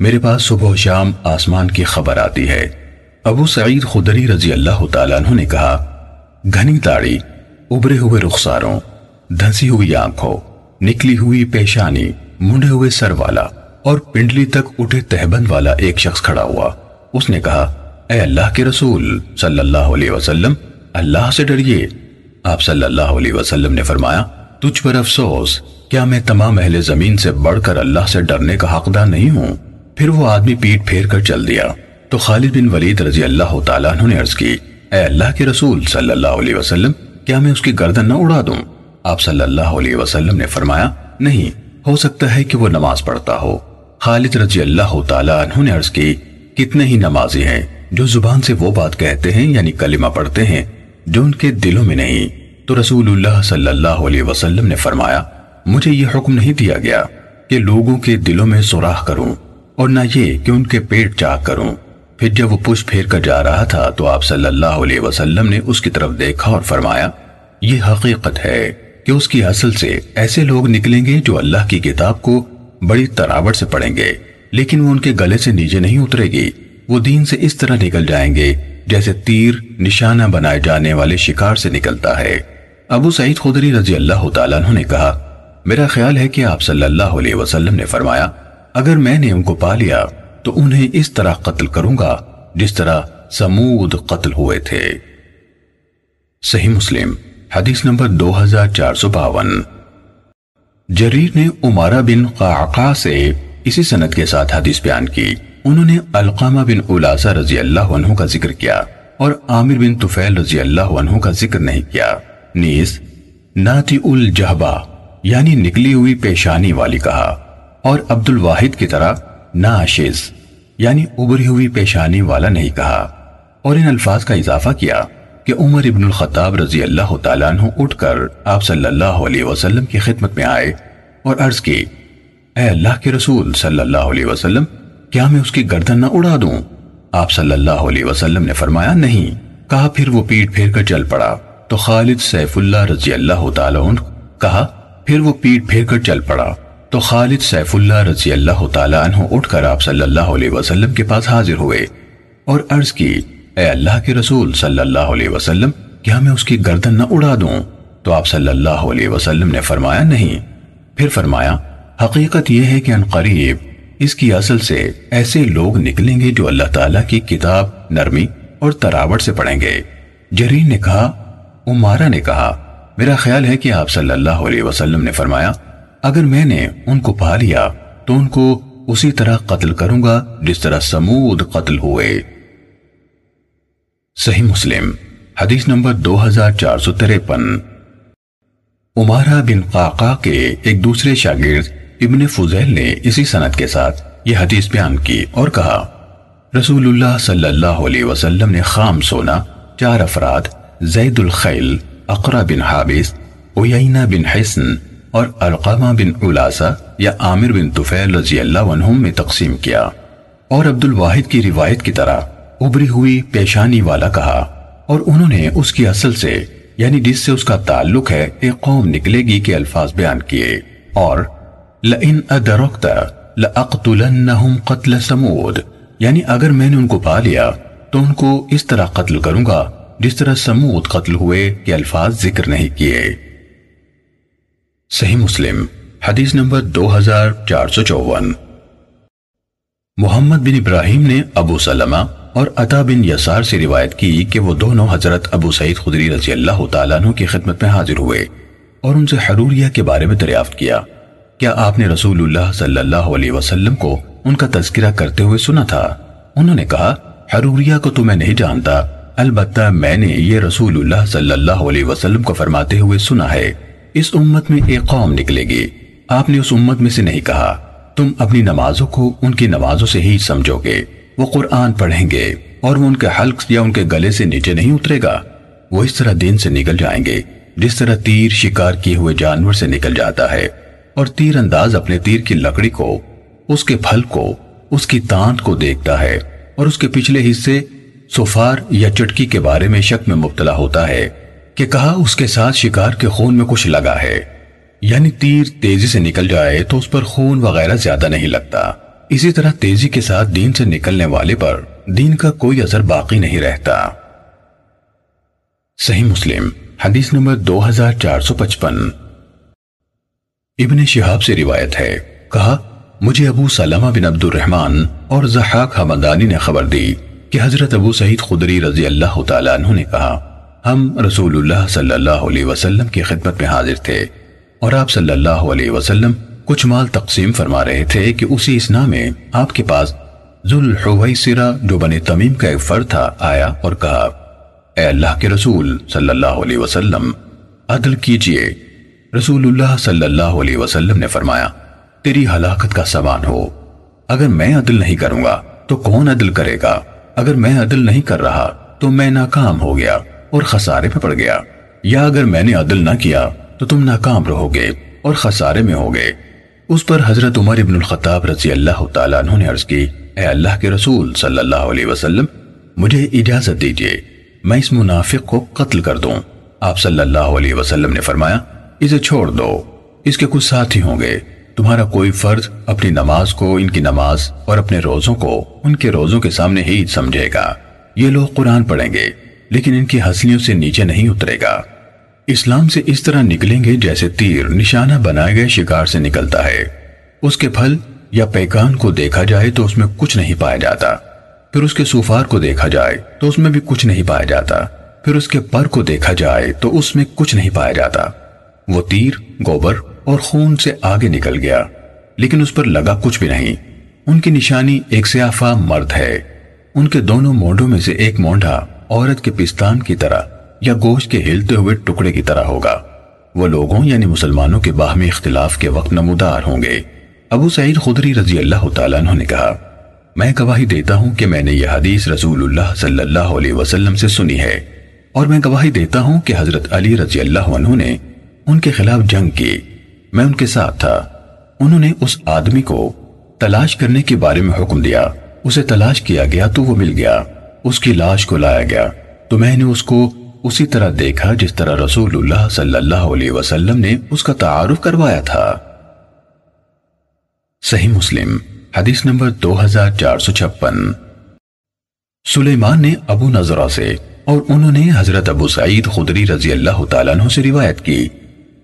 میرے پاس صبح و شام آسمان کی خبر آتی ہے۔ ابو سعید خدری رضی اللہ تعالیٰ عنہ نے کہا، گھنی تاڑی ابرے ہوئے رخساروں، دھنسی ہوئی آنکھوں، نکلی ہوئی پیشانی، منڈے ہوئے سر والا اور پنڈلی تک اٹھے تہبند والا ایک شخص کھڑا ہوا۔ اس نے کہا، اے اللہ کے رسول، صلی اللہ علیہ وسلم، اللہ سے ڈریے۔ آپ صلی اللہ علیہ وسلم نے فرمایا تجھ پر افسوس، کیا میں تمام اہل زمین سے بڑھ کر اللہ سے ڈرنے کا حقدار نہیں ہوں؟ پھر وہ آدمی پیٹ پھیر کر چل دیا۔ تو خالد بن ولید رضی اللہ تعالیٰ نے عرض کی، اے اللہ کے رسول صلی اللہ علیہ وسلم، کیا میں اس کی گردن نہ اڑا دوں؟ آپ صلی اللہ علیہ وسلم نے فرمایا، نہیں، ہو سکتا ہے کہ وہ نماز پڑھتا ہو۔ خالد رضی اللہ تعالیٰ عنہ نے عرض کی، کتنے ہی نمازی ہیں جو زبان سے وہ بات کہتے ہیں یعنی کلمہ پڑھتے ہیں، جو ان کے دلوں میں نہیں۔ تو رسول اللہ صلی اللہ علیہ وسلم نے فرمایا، مجھے یہ حکم نہیں دیا گیا کہ لوگوں کے دلوں میں سوراخ کروں اور نہ یہ کہ ان کے پیٹ چاک کروں۔ پھر جب وہ پش پھیر کر جا رہا تھا تو آپ صلی اللہ علیہ وسلم نے اس کی طرف دیکھا اور فرمایا، یہ حقیقت ہے کہ اس کی اصل سے ایسے لوگ نکلیں گے جو اللہ کی کتاب کو بڑی تراوٹ سے پڑھیں گے، لیکن وہ ان کے گلے سے نیچے نہیں اترے گی۔ وہ دین سے اس طرح نکل جائیں گے جیسے تیر نشانہ بنائے جانے والے شکار سے نکلتا ہے۔ ابو سعید خدری رضی اللہ تعالیٰ عنہ نے کہا، میرا خیال ہے کہ آپ صلی اللہ علیہ وسلم نے فرمایا، اگر میں نے ان کو پا لیا، تو انہیں اس طرح قتل کروں گا، جس طرح سمود قتل ہوئے تھے. صحیح مسلم، حدیث نمبر دو ہزار چار سو باون۔ جریر نے عمارہ بن قعقا سے اسی سنت کے ساتھ حدیث بیان کی۔ انہوں نے القامہ بن علاسہ رضی اللہ عنہ کا ذکر کیا اور عامر بن تفیل رضی اللہ عنہ کا ذکر نہیں کیا۔ نیز ناتی الجہبہ یعنی نکلی ہوئی پیشانی والی کہا، اور عبد الواحد کی طرح ناشز یعنی ابری ہوئی پیشانی والا نہیں کہا۔ اور ان الفاظ کا اضافہ کیا کہ عمر ابن الخطاب رضی اللہ تعالیٰ عنہ اٹھ کر آپ صلی اللہ علیہ وسلم کی خدمت میں آئے اور عرض کی، اے اللہ کے رسول صلی اللہ علیہ وسلم، کیا میں اس کی گردن نہ اڑا دوں؟ آپ صلی اللہ علیہ وسلم نے فرمایا، نہیں، کہا پھر وہ پیٹ پھیر کر چل پڑا۔ تو خالد سیف اللہ رضی اللہ تعالیٰ عنہ کہا، پھر وہ پیٹ پھیر کر چل پڑا۔ تو خالد سیف اللہ رضی اللہ تعالیٰ عنہ اٹھ کر آپ صلی اللہ علیہ وسلم کے پاس حاضر ہوئے اور عرض کی، اے اللہ کے رسول صلی اللہ علیہ وسلم، کیا میں اس کی گردن نہ اڑا دوں؟ تو آپ صلی اللہ علیہ وسلم نے فرمایا، نہیں۔ پھر فرمایا، حقیقت یہ ہے کہ ان قریب اس کی اصل سے ایسے لوگ نکلیں گے جو اللہ تعالیٰ کی کتاب، نرمی اور تراوٹ سے پڑھیں گے۔ جرین نے کہا عمارہ نے کہا، میرا خیال ہے کہ آپ صلی اللہ علیہ وسلم نے فرمایا، اگر میں نے ان کو پا لیا، تو ان کو اسی طرح قتل کروں گا جس طرح سمود قتل ہوئے. صحیح مسلم، حدیث نمبر دو ہزار چار سو تریپن۔ عمارہ بن قاقا کے ایک دوسرے شاگرد ابن فضیل نے اسی سنت کے ساتھ یہ حدیث بیان کی اور کہا، رسول اللہ صلی اللہ علیہ وسلم نے خام سونا چار افراد زید الخیل اقرا بن حابس اویینہ بن حسن اور القامہ بن علاسہ یا عامر بن طفیل رضی اللہ عنہم میں تقسیم کیا۔ اور عبد الواحد کی روایت کی طرح ابری ہوئی پیشانی والا کہا، اور انہوں نے اس کی اصل سے یعنی جس سے اس کا تعلق ہے، ایک قوم نکلے گی کے الفاظ بیان کیے۔ اور لَإِنْ أَدَرَقْتَ لَأَقْتُلَنَّهُمْ قَتْلَ سَمُودِ یعنی اگر میں نے ان کو پا لیا، تو ان کو اس طرح قتل کروں گا۔ جس طرح سمود قتل ہوئے کے الفاظ ذکر نہیں کیے۔ صحیح مسلم، حدیث نمبر دو ہزار چار سو چوون محمد بن ابراہیم نے ابو سلمہ اور عطا بن یسار سے روایت کی کہ وہ دونوں حضرت ابو سعید خدری رضی اللہ تعالیٰ عنہ کی خدمت میں حاضر ہوئے اور ان سے حروریہ کے بارے میں دریافت کیا۔ کیا آپ نے رسول اللہ صلی اللہ علیہ وسلم کو ان کا تذکرہ کرتے ہوئے سنا تھا؟ انہوں نے کہا حروریہ کو تو میں نہیں جانتا۔ البتہ میں نے یہ رسول اللہ صلی اللہ علیہ وسلم کو فرماتے ہوئے سنا ہے، اس امت میں ایک قوم نکلے گی۔ آپ نے اس امت میں سے نہیں کہا۔ تم اپنی نمازوں کو ان کی نمازوں سے ہی سمجھو گے۔ وہ قرآن پڑھیں گے اور وہ ان کے حلق یا ان کے گلے سے نیچے نہیں اترے گا۔ وہ اس طرح دین سے نکل جائیں گے، جس طرح تیر شکار کیے ہوئے جانور سے نکل جاتا ہے۔ اور تیر انداز اپنے تیر کی لکڑی کو، اس کے پھل کو، اس کی تانت کو دیکھتا ہے اور اس کے پچھلے حصے سفار یا چٹکی کے بارے میں شک میں مبتلا ہوتا ہے کہ کہا اس کے ساتھ شکار کے خون میں کچھ لگا ہے۔ یعنی تیر تیزی سے نکل جائے تو اس پر خون وغیرہ زیادہ نہیں لگتا۔ اسی طرح تیزی کے ساتھ دین سے نکلنے والے پر دین کا کوئی اثر باقی نہیں رہتا۔ صحیح مسلم، حدیث نمبر دو ہزار چار سو پچپن۔ ابن شہاب سے روایت ہے۔ کہا، مجھے ابو سلمہ بن عبد الرحمن اور زحاق حمدانی نے خبر دی۔ کہ حضرت ابو سعید خدری رضی اللہ تعالیٰ عنہ نے کہا، ہم رسول اللہ صلی اللہ علیہ وسلم کی خدمت میں حاضر تھے اور آپ صلی اللہ علیہ وسلم کچھ مال تقسیم فرما رہے تھے کہ اسی اسنا میں آپ کے پاس ذوالحویسرہ جو بنی تمیم کا ایک فرد تھا آیا اور کہا، اے اللہ کے رسول صلی اللہ علیہ وسلم، عدل کیجیے۔ رسول اللہ صلی اللہ علیہ وسلم نے فرمایا، تیری ہلاکت کا سامان ہو، اگر میں عدل نہیں کروں گا تو کون عدل کرے گا؟ اگر میں عدل نہیں کر رہا تو میں ناکام ہو گیا اور خسارے میں پڑ گیا۔ یا اگر میں نے عدل نہ کیا تو تم ناکام رہو گے اور خسارے میں ہوگے۔ اس پر حضرت عمر ابن الخطاب رضی اللہ تعالیٰ عنہ نے عرض کی، اے اللہ کے رسول صلی اللہ علیہ وسلم، مجھے اجازت دیجیے، میں اس منافق کو قتل کر دوں۔ آپ صلی اللہ علیہ وسلم نے فرمایا، اسے چھوڑ دو، اس کے کچھ ساتھی ہوں گے۔ تمہارا کوئی فرد اپنی نماز کو، ان کی نماز اور اپنے روزوں کو ان کے روزوں کے سامنے ہی سمجھے گا۔ یہ لوگ قرآن پڑھیں گے، لیکن ان کی ہنسلیوں سے نیچے نہیں اترے گا۔ اسلام سے اس طرح نکلیں گے جیسے تیر نشانہ بنائے گئے شکار سے نکلتا ہے۔ اس کے پھل یا پیکان کو دیکھا جائے تو اس میں کچھ نہیں پایا جاتا۔ پھر اس کے سوفار کو دیکھا جائے تو اس میں بھی کچھ نہیں پایا جاتا۔ پھر اس کے پر کو دیکھا جائے تو اس میں کچھ نہیں پایا جاتا۔ وہ تیر، گوبر اور خون سے آگے نکل گیا، لیکن اس پر لگا کچھ بھی نہیں۔ ان کی نشانی ایک سیافہ مرد ہے۔ ان کے دونوں مونڈوں میں سے ایک مونڈا عورت کے پستان کی طرح یا گوشت کے ہلتے ہوئے ٹکڑے کی طرح ہوگا۔ وہ لوگوں یعنی مسلمانوں کے باہمی اختلاف کے وقت نمودار ہوں گے۔ ابو سعید خدری رضی اللہ تعالیٰ عنہ نے کہا، میں گواہی دیتا ہوں کہ میں نے یہ حدیث رسول اللہ صلی اللہ علیہ وسلم سے سنی ہے۔ اور میں گواہی دیتا ہوں کہ حضرت علی رضی اللہ عنہ نے ان کے خلاف جنگ کی۔ میں ان کے ساتھ تھا۔ انہوں نے اس آدمی کو تلاش کرنے کے بارے میں حکم دیا۔ اسے تلاش کیا گیا تو وہ مل گیا۔ اس کی لاش کو لایا گیا۔ تو میں نے اس کو اسی طرح دیکھا جس طرح رسول اللہ صلی اللہ علیہ وسلم نے اس کا تعارف کروایا تھا۔ صحیح مسلم، حدیث نمبر دو ہزار چار سو چھپن۔ سلیمان نے ابو نظرہ سے اور انہوں نے حضرت ابو سعید خدری رضی اللہ تعالیٰ عنہ سے روایت کی۔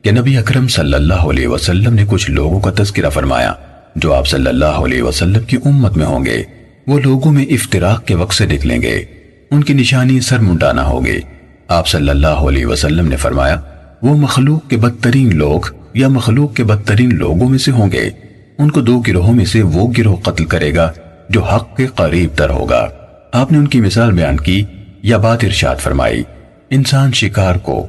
کہ نبی اکرم صلی اللہ علیہ وسلم نے کچھ لوگوں کا تذکرہ فرمایا جو آپ صلی اللہ علیہ وسلم کی امت میں ہوں گے۔ وہ لوگوں میں افتراق کے وقت سے نکلیں گے۔ ان کی نشانی سر منڈانا ہوگی۔ آپ صلی اللہ علیہ وسلم نے فرمایا، وہ مخلوق کے بدترین لوگ یا مخلوق کے بدترین لوگوں میں سے ہوں گے۔ ان کو دو گروہوں میں سے وہ گروہ قتل کرے گا جو حق کے قریب تر ہوگا۔ آپ نے ان کی مثال بیان کی یا بات ارشاد فرمائی۔ انسان شکار کو،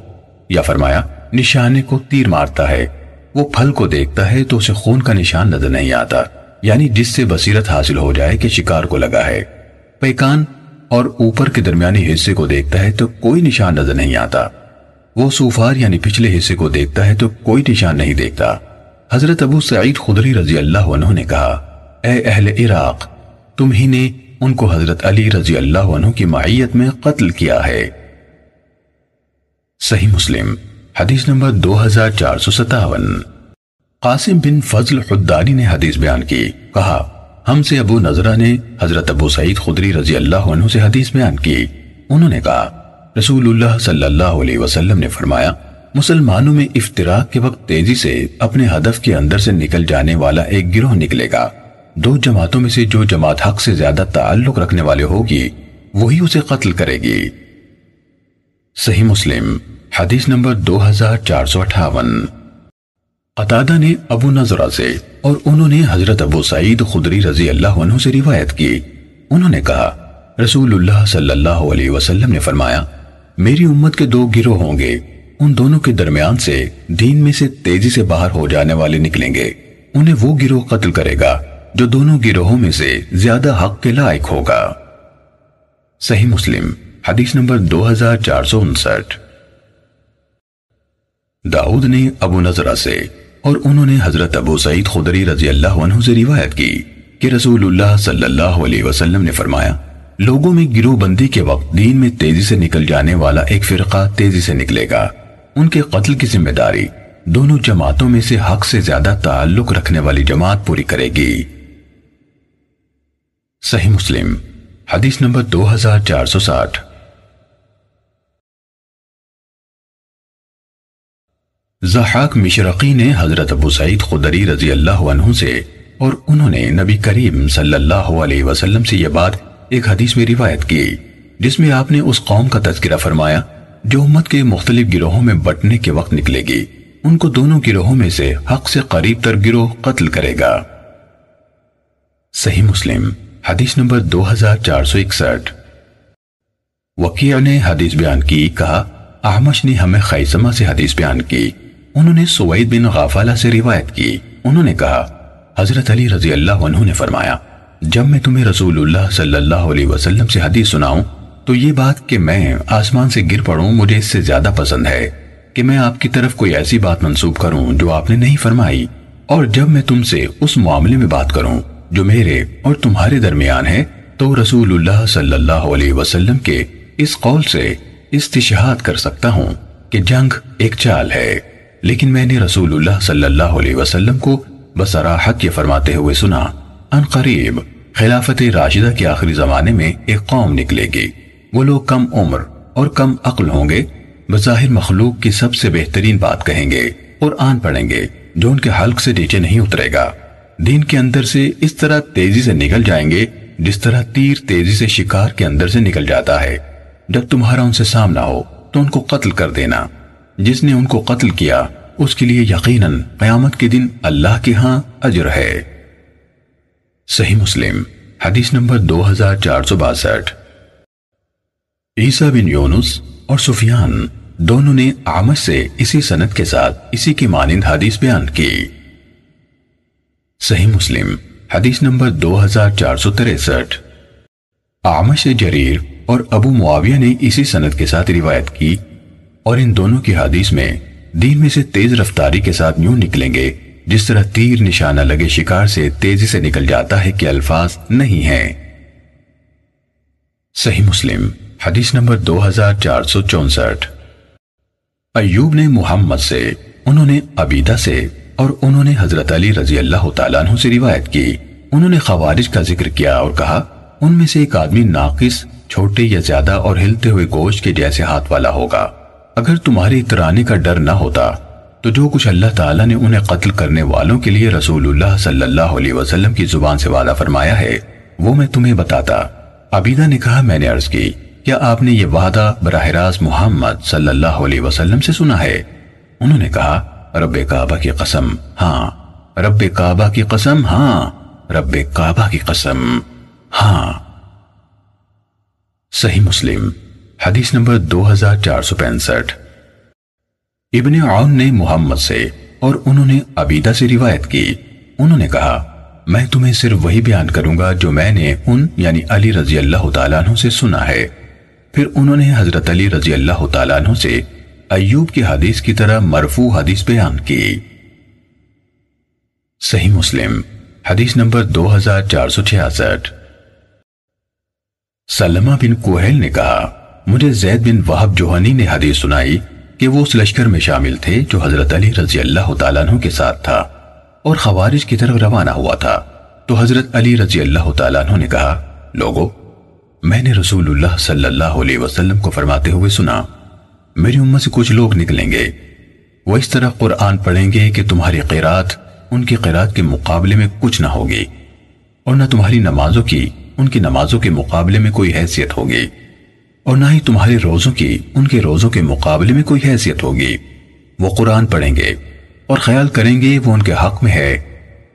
یا فرمایا نشانے کو تیر مارتا ہے۔ وہ پھل کو دیکھتا ہے تو اسے خون کا نشان نظر نہیں آتا یعنی جس سے بصیرت حاصل ہو جائے کہ شکار کو لگا ہے۔ پیکان اور اوپر کے درمیانی حصے کو دیکھتا ہے تو کوئی نشان نظر نہیں آتا۔ وہ سوفار یعنی پچھلے حصے کو دیکھتا ہے تو کوئی نشان نہیں دیکھتا۔ حضرت ابو سعید خدری رضی اللہ عنہ نے کہا، اے اہل عراق، تم ہی نے ان کو حضرت علی رضی اللہ عنہ کی معیت میں قتل کیا ہے۔ صحیح مسلم۔ حدیث نمبر دو ہزار چار سو ستاون۔ قاسم بن فضل حدانی نے حدیث بیان کی۔ کہا، ہم سے ابو نظرہ نے حضرت ابو سعید خدری رضی اللہ عنہ سے حدیث بیان کی۔ انہوں نے کہا، رسول اللہ صلی اللہ علیہ وسلم نے فرمایا، مسلمانوں میں افتراق کے وقت تیزی سے اپنے ہدف کے اندر سے نکل جانے والا ایک گروہ نکلے گا۔ دو جماعتوں میں سے جو جماعت حق سے زیادہ تعلق رکھنے والے ہوگی، وہی اسے قتل کرے گی۔ صحیح مسلم۔ حدیث نمبر دو ہزار چار سو اٹھاون۔ قطادہ نے ابو نظرہ سے اور انہوں نے حضرت ابو سعید خدری رضی اللہ عنہ سے روایت کی۔ انہوں نے کہا، رسول اللہ صلی اللہ علیہ وسلم نے فرمایا، میری امت کے دو گروہ ہوں گے۔ ان دونوں کے درمیان سے دین میں سے تیزی سے باہر ہو جانے والے نکلیں گے۔ انہیں وہ گروہ قتل کرے گا جو دونوں گروہوں میں سے زیادہ حق کے لائق ہوگا۔ صحیح مسلم، حدیث نمبر دو ہزار چار سو انسٹھ۔ داؤد نے ابو نظرہ سے اور انہوں نے حضرت ابو سعید خدری رضی اللہ عنہ سے روایت کی کہ رسول اللہ صلی اللہ علیہ وسلم نے فرمایا، لوگوں میں گروہ بندی کے وقت دین میں تیزی سے نکل جانے والا ایک فرقہ تیزی سے نکلے گا۔ ان کے قتل کی ذمہ داری دونوں جماعتوں میں سے حق سے زیادہ تعلق رکھنے والی جماعت پوری کرے گی۔ صحیح مسلم، حدیث نمبر دو ہزار چار سو ساٹھ۔ زحاق مشرقی نے حضرت ابو سعید خدری رضی اللہ عنہ سے اور انہوں نے نبی کریم صلی اللہ علیہ وسلم سے یہ بات ایک حدیث میں روایت کی، جس میں آپ نے اس قوم کا تذکرہ فرمایا جو امت کے مختلف گروہوں میں بٹنے کے وقت نکلے گی۔ ان کو دونوں گروہوں میں سے حق سے قریب تر گروہ قتل کرے گا۔ صحیح مسلم، حدیث نمبر دو ہزار چار سو اکسٹھ۔ وکیع نے حدیث بیان کی، کہا احمش نے ہمیں خیسمہ سے حدیث بیان کی۔ انہوں نے سوید بن غافالہ سے روایت کی۔ انہوں نے کہا، حضرت علی رضی اللہ عنہ نے فرمایا، جب میں تمہیں رسول اللہ صلی اللہ علیہ وسلم سے حدیث سناؤں، تو یہ بات کہ میں آسمان سے گر پڑوں مجھے اس سے زیادہ پسند ہے کہ میں آپ کی طرف کوئی ایسی بات منسوب کروں جو آپ نے نہیں فرمائی۔ اور جب میں تم سے اس معاملے میں بات کروں جو میرے اور تمہارے درمیان ہے، تو رسول اللہ صلی اللہ علیہ وسلم کے اس قول سے استشہاد کر سکتا ہوں کہ جنگ ایک چال ہے۔ لیکن میں نے رسول اللہ صلی اللہ علیہ وسلم کو بسراحت یہ فرماتے ہوئے سنا، ان قریب خلافت راشدہ کے آخری زمانے میں ایک قوم نکلے گی۔ وہ لوگ کم عمر اور کم عقل ہوں گے، بظاہر مخلوق کی سب سے بہترین بات کہیں گے اور آن پڑیں گے، جو ان کے حلق سے نیچے نہیں اترے گا۔ دین کے اندر سے اس طرح تیزی سے نکل جائیں گے، جس طرح تیر تیزی سے شکار کے اندر سے نکل جاتا ہے۔ جب تمہارا ان سے سامنا ہو، تو ان کو قتل کر دینا۔ جس نے ان کو قتل کیا، اس کے لیے یقیناً قیامت کے دن اللہ کے ہاں اجر ہے۔ صحیح مسلم، حدیث نمبر دو ہزار چار سو باسٹھ۔ عیسیٰ بن یونس اور سفیان دونوں نے آمش سے اسی سنت کے ساتھ اسی کی مانند حدیث بیان کی۔ صحیح مسلم، حدیث نمبر دو ہزار چار سو تریسٹھ۔ آمش جریر اور ابو معاویہ نے اسی سنت کے ساتھ روایت کی اور ان دونوں کی حدیث میں دین میں سے تیز رفتاری کے ساتھ یوں نکلیں گے، جس طرح تیر نشانہ لگے شکار سے تیزی سے نکل جاتا ہے کہ الفاظ نہیں ہیں۔ صحیح مسلم، حدیث نمبر دو ہزار چار سو چونسٹھ۔ ایوب نے محمد سے، انہوں نے عبیدہ سے اور انہوں نے حضرت علی رضی اللہ تعالیٰ عنہ سے روایت کی۔ انہوں نے خوارج کا ذکر کیا اور کہا، ان میں سے ایک آدمی ناقص، چھوٹے یا زیادہ اور ہلتے ہوئے گوشت کے جیسے ہاتھ والا ہوگا۔ اگر تمہاری اترانے کا ڈر نہ ہوتا، تو جو کچھ اللہ تعالیٰ نے انہیں قتل کرنے والوں کے لیے رسول اللہ صلی اللہ علیہ وسلم کی زبان سے وعدہ فرمایا ہے، وہ میں تمہیں بتاتا۔ عبیدہ نے کہا، میں نے عرض کی، کیا آپ نے یہ وعدہ براہ راست محمد صلی اللہ علیہ وسلم سے سنا ہے؟ انہوں نے کہا، رب کعبہ کی قسم ہاں۔ رب کعبہ کی قسم ہاں۔ رب کعبہ کی قسم ہاں۔ صحیح مسلم۔ حدیث نمبر دو ہزار چار سو پینسٹھ۔ ابن عون نے محمد سے اور انہوں نے عبیدہ سے روایت کی۔ انہوں نے کہا، میں تمہیں صرف وہی بیان کروں گا جو میں نے ان یعنی علی رضی اللہ تعالیٰ عنہ سے سنا ہے۔ پھر انہوں نے حضرت علی رضی اللہ تعالیٰ عنہ سے ایوب کی حدیث کی طرح مرفوع حدیث بیان کی۔ صحیح مسلم، حدیث نمبر دو ہزار چار سو چھیاسٹھ۔ سلمہ بن کوہل نے کہا مجھے زید بن وحب جوہنی نے حدیث سنائی کہ وہ اس لشکر میں شامل تھے جو حضرت علی رضی اللہ تعالیٰ عنہ کے ساتھ تھا اور خوارج کی طرف روانہ ہوا تھا۔ تو حضرت علی رضی اللہ تعالیٰ عنہ نے کہا، لوگو، میں نے رسول اللہ صلی اللہ علیہ وسلم کو فرماتے ہوئے سنا، میری امت سے کچھ لوگ نکلیں گے۔ وہ اس طرح قرآن پڑھیں گے کہ تمہاری قیرات ان کی قیرات کے مقابلے میں کچھ نہ ہوگی اور نہ تمہاری نمازوں کی، ان کی نمازوں کے مقابلے میں کوئی حیثیت ہوگی۔ اور نہ ہی تمہارے روزوں کی، ان کے روزوں کے مقابلے میں کوئی حیثیت ہوگی۔ وہ قرآن پڑھیں گے اور خیال کریں گے وہ ان کے حق میں ہے۔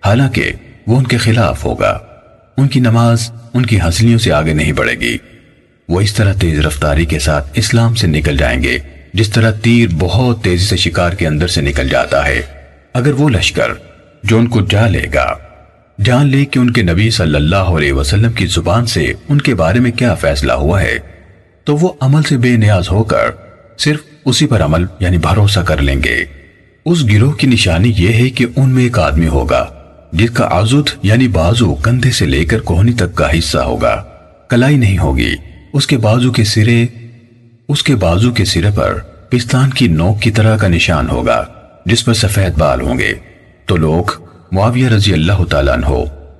حالانکہ وہ ان کے خلاف ہوگا۔ ان کی نماز ان کی ہنسلیوں سے آگے نہیں بڑھے گی۔ وہ اس طرح تیز رفتاری کے ساتھ اسلام سے نکل جائیں گے، جس طرح تیر بہت تیزی سے شکار کے اندر سے نکل جاتا ہے۔ اگر وہ لشکر جو ان کو جا لے گا، جان لے کہ ان کے نبی صلی اللہ علیہ وسلم کی زبان سے ان کے بارے میں کیا فیصلہ ہوا ہے تو وہ عمل سے بے نیاز ہو کر صرف اسی پر عمل یعنی بھروسہ کر لیں گے۔ اس گروہ کی نشانی یہ ہے کہ ان میں ایک آدمی ہوگا، جس کا آزد یعنی بازو کندھے سے لے کر کوہنی تک کا حصہ ہوگا۔ کلائی نہیں ہوگی۔ اس کے بازو کے سرے، اس کے بازو کے سرے پر پستان کی نوک کی طرح کا نشان ہوگا، جس پر سفید بال ہوں گے۔ تو لوگ معاویہ رضی اللہ تعالیٰ عنہ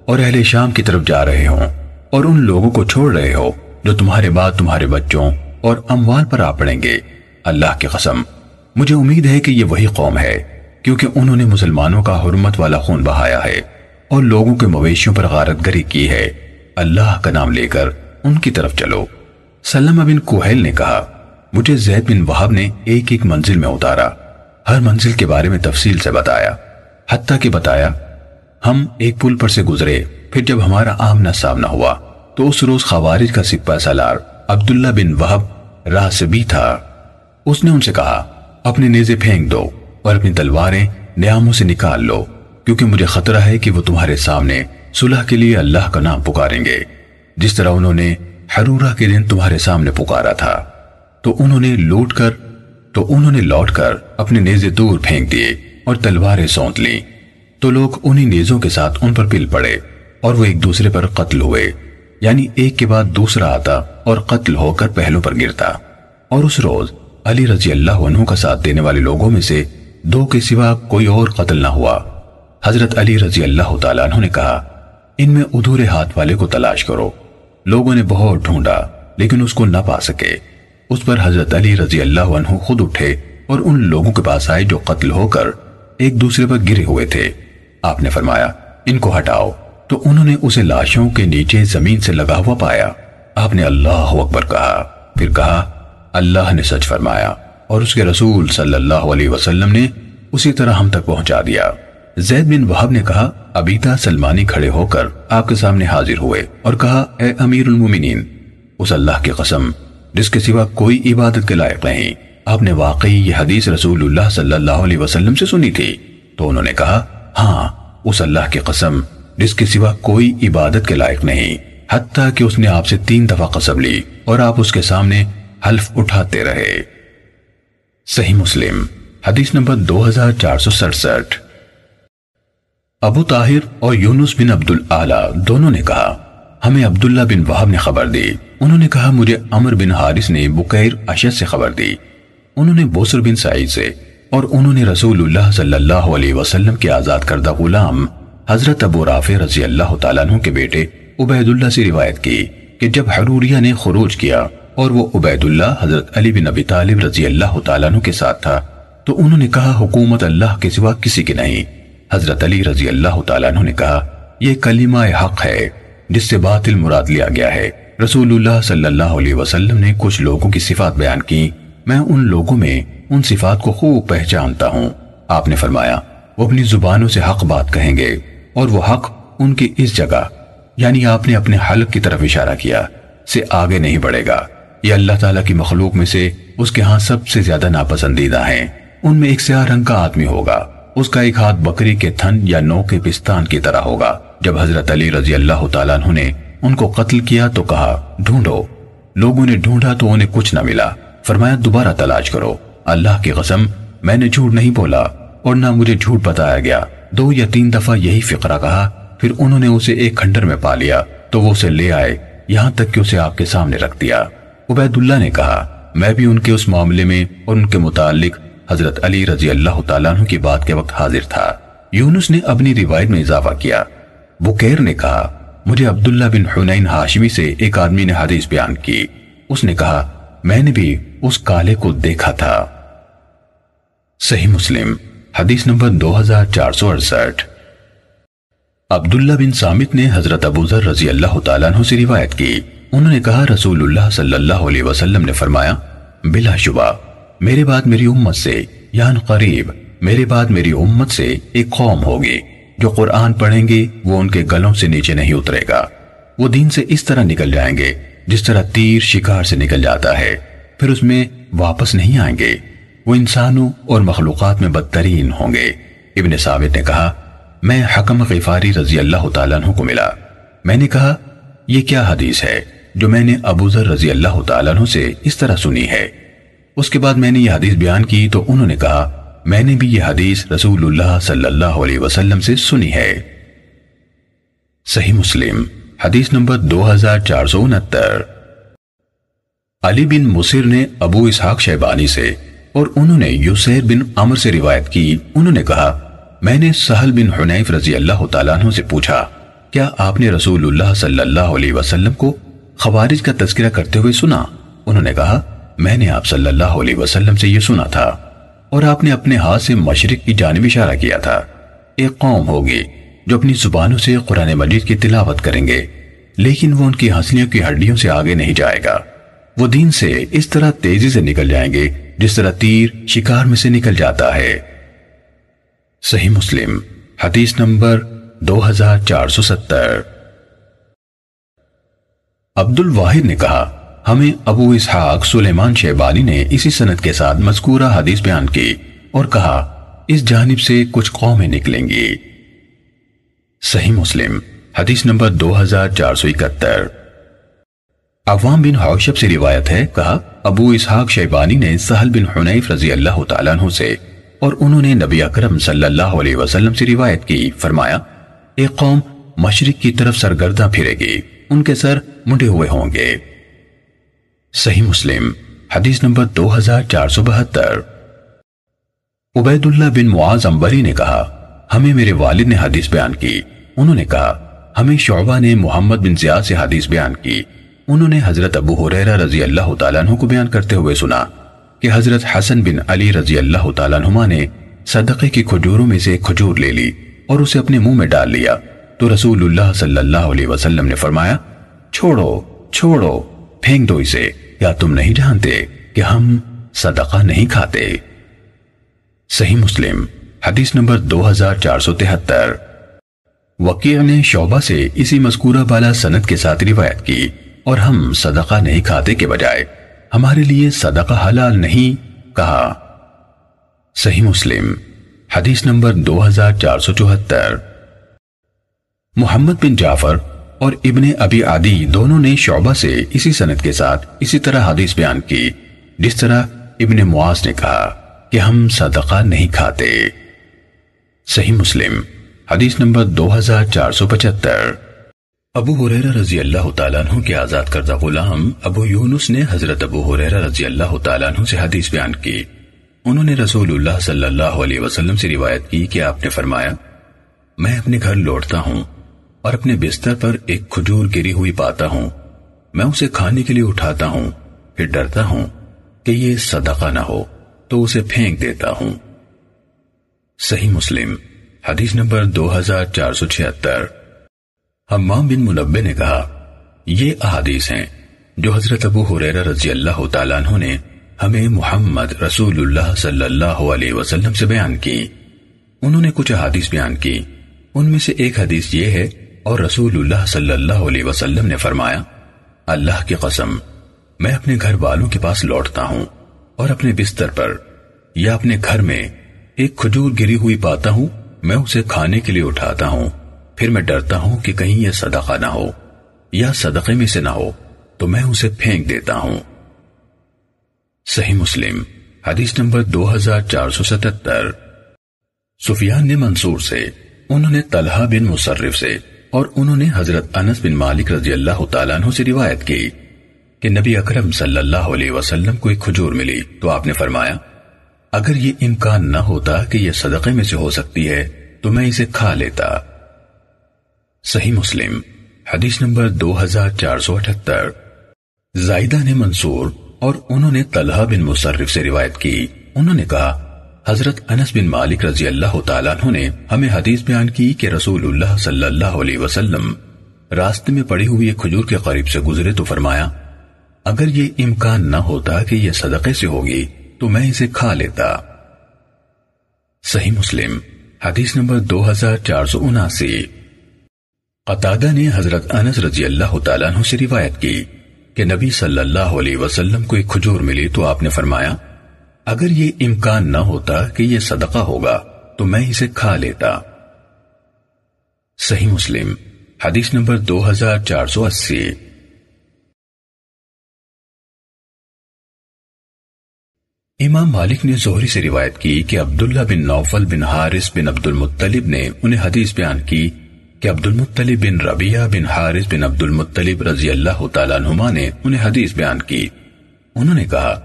اور اہل شام کی طرف جا رہے ہوں اور ان لوگوں کو چھوڑ رہے ہو۔ جو تمہارے بعد تمہارے بچوں اور اموال پر آ پڑیں گے۔ اللہ کی قسم، مجھے امید ہے کہ یہ وہی قوم ہے، کیونکہ انہوں نے مسلمانوں کا حرمت والا خون بہایا ہے اور لوگوں کے مویشیوں پر غارت گری کی ہے۔ اللہ کا نام لے کر ان کی طرف چلو۔ سلمہ بن کوہل نے کہا، مجھے زید بن وحب نے ایک ایک منزل میں اتارا۔ ہر منزل کے بارے میں تفصیل سے بتایا، حتیٰ کہ بتایا، ہم ایک پل پر سے گزرے، پھر جب ہمارا آمنا سامنا ہوا۔ تو اس روز خوارج کا سپہ سالار عبداللہ بن وحب راہ سے بھی تھا۔ اس نے ان سے کہا، اپنے نیزے پھینک دو اور اپنی تلواریں نیاموں سے نکال لو، کیونکہ مجھے خطرہ ہے کہ وہ تمہارے سامنے صلح کے لیے اللہ کا نام پکاریں گے۔ جس طرح انہوں نے حرورہ کے دن تمہارے سامنے پکارا تھا۔ تو انہوں نے لوٹ کر، تو انہوں نے لوٹ کر اپنے نیزے دور پھینک دیے اور تلواریں سونت لیں۔ تو لوگ انہی نیزوں کے ساتھ ان پر پل پڑے اور وہ ایک دوسرے پر قتل ہوئے۔ یعنی ایک کے بعد دوسرا آتا اور قتل ہو کر پہلوں پر گرتا۔ اور اس روز علی رضی اللہ عنہ کا ساتھ دینے والے لوگوں میں سے دو کے سوا کوئی اور قتل نہ ہوا۔ حضرت علی رضی اللہ تعالیٰ عنہ نے کہا، ان میں ادھورے ہاتھ والے کو تلاش کرو۔ لوگوں نے بہت ڈھونڈا، لیکن اس کو نہ پا سکے۔ اس پر حضرت علی رضی اللہ عنہ خود اٹھے اور ان لوگوں کے پاس آئے جو قتل ہو کر ایک دوسرے پر گرے ہوئے تھے۔ آپ نے فرمایا، ان کو ہٹاؤ۔ تو انہوں نے اسے لاشوں کے نیچے زمین سے لگا ہوا پایا۔ آپ نے اللہ اکبر کہا، پھر کہا، اللہ نے سچ فرمایا اور اس کے رسول صلی اللہ علیہ وسلم نے اسی طرح ہم تک پہنچا دیا۔ زید بن وحب نے کہا، ابیتا سلمانی کھڑے ہو کر آپ کے سامنے حاضر ہوئے اور کہا، اے امیر المومنین، اس اللہ کی قسم، جس کے سوا کوئی عبادت کے لائق نہیں۔ آپ نے واقعی یہ حدیث رسول اللہ صلی اللہ علیہ وسلم سے سنی تھی۔ تو انہوں نے کہا ہاں اس اللہ کی قسم جس کے سوا کوئی عبادت کے لائق نہیں، حتیٰ کہ اس نے آپ سے تین دفعہ قسم لی اور آپ اس کے سامنے حلف اٹھاتے رہے۔ صحیح مسلم، حدیث نمبر دو ہزار چار سو سڑسٹھ۔ ابو طاہر اور یونس بن عبد دونوں نے کہا، ہمیں عبداللہ بن وحب نے خبر دی۔ انہوں نے کہا، مجھے عمر بن حارث نے بکیر اشد سے خبر دی۔ انہوں نے بوسر بن سعید سے اور انہوں نے رسول اللہ صلی اللہ علیہ وسلم کے آزاد کردہ غلام حضرت ابو رافع رضی اللہ تعالیٰ عنہ کے بیٹے عبید اللہ سے روایت کی کہ جب حروریہ نے خروج کیا اور وہ عبید اللہ حضرت علی بن ابی طالب رضی اللہ تعالیٰ عنہ کے ساتھ تھا، تو انہوں نے کہا، حکومت اللہ کے سوا کسی کی نہیں۔ حضرت علی رضی اللہ تعالیٰ عنہ نے کہا، یہ کلمہ حق ہے، جس سے باطل مراد لیا گیا ہے۔ رسول اللہ صلی اللہ علیہ وسلم نے کچھ لوگوں کی صفات بیان کی میں ان لوگوں میں ان صفات کو خوب پہچانتا ہوں۔ آپ نے فرمایا، وہ اپنی زبانوں سے حق بات کہیں گے۔ اور وہ حق ان کی اس جگہ یعنی آپ نے اپنے حلق کی طرف اشارہ کیا، سے آگے نہیں بڑھے گا۔ یہ اللہ تعالیٰ کی مخلوق میں سے اس کے ہاں سب سے زیادہ ناپسندیدہ ہیں۔ ان میں ایک سیاہ رنگ کا آدمی ہوگا۔ اس کا ایک ہاتھ بکری کے تھن یا نو کے پستان کی طرح ہوگا۔ جب حضرت علی رضی اللہ تعالیٰ عنہ نے ان کو قتل کیا تو کہا، ڈھونڈو۔ لوگوں نے ڈھونڈا تو انہیں کچھ نہ ملا۔ فرمایا، دوبارہ تلاش کرو۔ اللہ کی قسم، میں نے جھوٹ نہیں بولا اور نہ مجھے جھوٹ بتایا گیا۔ دو یا تین دفعہ یہی فقرہ کہا، پھر انہوں نے اسے ایک کھنڈر میں پا لیا، تو وہ اسے لے آئے، یہاں تک کہ اسے آپ کے سامنے رکھ دیا۔ عبید اللہ نے کہا، میں بھی ان کے اس معاملے میں اور ان کے متعلق حضرت علی رضی اللہ تعالیٰ عنہ کی بات کے وقت حاضر تھا۔ یونس نے اپنی روایت میں اضافہ کیا۔ بکیر نے کہا، مجھے عبداللہ بن حنین ہاشمی سے ایک آدمی نے حدیث بیان کی۔ اس نے کہا، میں نے بھی اس کالے کو دیکھا تھا۔ صحیح مسلم۔ حدیث نمبر دو ہزار چار سو اڑسٹھ۔ عبداللہ بن سامت نے حضرت ابو ذر رضی اللہ تعالیٰ عنہ سے روایت کی۔ انہوں نے کہا، رسول اللہ صلی اللہ علیہ وسلم نے فرمایا، بلا شبہ، میرے بعد میری امت سے یعنی قریب، میرے بعد میری امت سے ایک قوم ہوگی۔ جو قرآن پڑھیں گے، وہ ان کے گلوں سے نیچے نہیں اترے گا۔ وہ دین سے اس طرح نکل جائیں گے، جس طرح تیر شکار سے نکل جاتا ہے۔ پھر اس میں واپس نہیں آئیں گے۔ وہ انسانوں اور مخلوقات میں بدترین ہوں گے۔ ابن ثابت نے کہا، میں حکم غفاری رضی اللہ تعالیٰ عنہ کو ملا۔ میں نے کہا، یہ کیا حدیث ہے جو میں نے ابو ذر رضی اللہ تعالیٰ عنہ سے اس طرح سنی ہے؟ اس کے بعد میں نے یہ حدیث بیان کی تو انہوں نے کہا، میں نے بھی یہ حدیث رسول اللہ صلی اللہ علیہ وسلم سے سنی ہے۔ صحیح مسلم، حدیث نمبر دو ہزار چار سو انہتر۔ علی بن مصر نے ابو اسحاق شیبانی سے اور انہوں نے یوسیر بن عمر سے روایت کی۔ انہوں نے کہا، میں نے سہل بن حنیف رضی اللہ تعالیٰ عنہ سے پوچھا، کیا آپ نے رسول اللہ صلی اللہ علیہ وسلم کو خوارج کا تذکرہ کرتے ہوئے سنا؟ انہوں نے کہا، میں نے آپ صلی اللہ علیہ وسلم سے یہ سنا تھا۔ اور آپ نے اپنے ہاتھ سے مشرق کی جانب اشارہ کیا تھا۔ ایک قوم ہوگی جو اپنی زبانوں سے قرآن مجید کی تلاوت کریں گے، لیکن وہ ان کی ہنسلیوں کی ہڈیوں سے آگے نہیں جائے گا۔ وہ دین سے اس طرح تیزی سے نکل جائیں گے جس طرح تیر شکار میں سے نکل جاتا ہے۔ صحیح مسلم، حدیث نمبر دو ہزار چار سو ستر۔ عبد الواحد نے کہا، ہمیں ابو اسحاق سلیمان شیبانی نے اسی سنت کے ساتھ مذکورہ حدیث بیان کی اور کہا، اس جانب سے کچھ قومیں نکلیں گی۔ صحیح مسلم، حدیث نمبر دو ہزار چار سو اکتر عوام بن حوشب سے روایت ہے کہا ابو اسحاق شیبانی نے سہل بن حنیف رضی اللہ تعالیٰ عنہ سے اور انہوں نے نبی اکرم صلی اللہ علیہ وسلم سے روایت کی، فرمایا ایک قوم، مشرق کی طرف سرگردہ پھرے گی، ان کے سر منڈے ہوئے ہوں گے. صحیح مسلم، حدیث نمبر دو ہزار چار سو بہتر۔ عبید اللہ بن معاذ امبری نے کہا، ہمیں میرے والد نے حدیث بیان کی۔ انہوں نے کہا، ہمیں شعبہ نے محمد بن زیاد سے حدیث بیان کی۔ انہوں نے حضرت ابو حریرہ رضی اللہ تعالیٰ عنہ کو بیان کرتے ہوئے سنا کہ حضرت حسن بن علی رضی اللہ تعالیٰ عنہ نے صدقے کی کھجوروں میں سے کھجور لے لی اور اسے اپنے منہ میں ڈال لیا۔ تو رسول اللہ صلی اللہ علیہ وسلم نے فرمایا، چھوڑو چھوڑو، پھینک دو اسے۔ یا تم نہیں جانتے کہ ہم صدقہ نہیں کھاتے؟ صحیح مسلم، حدیث نمبر دو ہزار چار سو تہتر۔ وکیع نے شعبہ سے اسی مذکورہ بالا سنت کے ساتھ روایت کی۔ اور ہم صدقہ نہیں کھاتے کے بجائے۔ ہمارے لیے صدقہ حلال نہیں، کہا۔ صحیح مسلم، حدیث نمبر دو ہزار چار سو چوہتر۔ محمد بن جعفر اور ابن ابی عادی دونوں نے شعبہ سے اسی سنت کے ساتھ اسی طرح حدیث بیان کی، جس طرح ابن معاذ نے کہا کہ ہم صدقہ نہیں کھاتے۔ صحیح مسلم، حدیث نمبر دو ہزار چار سو پچہتر۔ ابو حریرہ رضی اللہ تعالیٰ عنہ کے آزاد کردہ غلام ابو یونس نے حضرت ابو حریرہ رضی اللہ تعالیٰ عنہ سے حدیث بیان کی۔ انہوں نے رسول اللہ صلی اللہ علیہ وسلم سے روایت کی کہ آپ نے فرمایا، میں اپنے گھر لوٹتا ہوں اور اپنے بستر پر ایک کھجور گری ہوئی پاتا ہوں۔ میں اسے کھانے کے لیے اٹھاتا ہوں، پھر ڈرتا ہوں کہ یہ صدقہ نہ ہو، تو اسے پھینک دیتا ہوں۔ صحیح مسلم، حدیث نمبر دو ہزار چار سو چھہتر۔ حمام بن منبع نے کہا، یہ احادیث ہیں جو حضرت ابو حریرہ رضی اللہ تعالیٰ عنہ نے ہمیں محمد رسول اللہ صلی اللہ علیہ وسلم سے بیان کی۔ انہوں نے کچھ حدیث بیان کی۔ ان میں سے ایک حدیث یہ ہے، اور رسول اللہ صلی اللہ علیہ وسلم نے فرمایا، اللہ کی قسم، میں اپنے گھر والوں کے پاس لوٹتا ہوں اور اپنے بستر پر یا اپنے گھر میں ایک کھجور گری ہوئی پاتا ہوں، میں اسے کھانے کے لیے اٹھاتا ہوں۔ پھر میں ڈرتا ہوں کہ کہیں یہ صدقہ نہ ہو یا صدقے میں سے نہ ہو، تو میں اسے پھینک دیتا ہوں۔ صحیح مسلم، حدیث نمبر دو ہزار چار سو ستتر۔ سفیان نے منصور سے، انہوں نے طلحہ بن مصرف سے اور انہوں نے حضرت انس بن مالک رضی اللہ تعالیٰ عنہ سے روایت کی کہ نبی اکرم صلی اللہ علیہ وسلم کو ایک کھجور ملی۔ تو آپ نے فرمایا، اگر یہ امکان نہ ہوتا کہ یہ صدقے میں سے ہو سکتی ہے، تو میں اسے کھا لیتا۔ صحیح مسلم، حدیث نمبر دو ہزار چار سو اٹھتر۔ زائدہ نے منصور اور انہوں نے طلحہ بن مصرف سے روایت کی۔ انہوں نے کہا، حضرت انس بن مالک رضی اللہ تعالیٰ عنہ نے ہمیں حدیث بیان کی کہ رسول اللہ صلی اللہ علیہ وسلم راستے میں پڑی ہوئی ایک کھجور کے قریب سے گزرے تو فرمایا، اگر یہ امکان نہ ہوتا کہ یہ صدقے سے ہوگی تو میں اسے کھا لیتا۔ صحیح مسلم، حدیث نمبر دو ہزار چار سو اناسی۔ قطادہ نے حضرت انس رضی اللہ تعالیٰ عنہ سے روایت کی کہ نبی صلی اللہ علیہ وسلم کو ایک کھجور ملی تو آپ نے فرمایا، اگر یہ امکان نہ ہوتا کہ یہ صدقہ ہوگا، تو میں اسے کھا لیتا۔ صحیح مسلم، حدیث نمبر دو ہزار چار سو اسی۔ امام مالک نے زہری سے روایت کی کہ عبداللہ بن نوفل بن حارث بن عبد المطلب نے انہیں حدیث بیان کی کہ عبد المطلب بن ربیہ بن حارث بن عبد المطلب رضی اللہ تعالیٰ عنہما نے انہیں حدیث بیان کی۔ انہوں نے کہا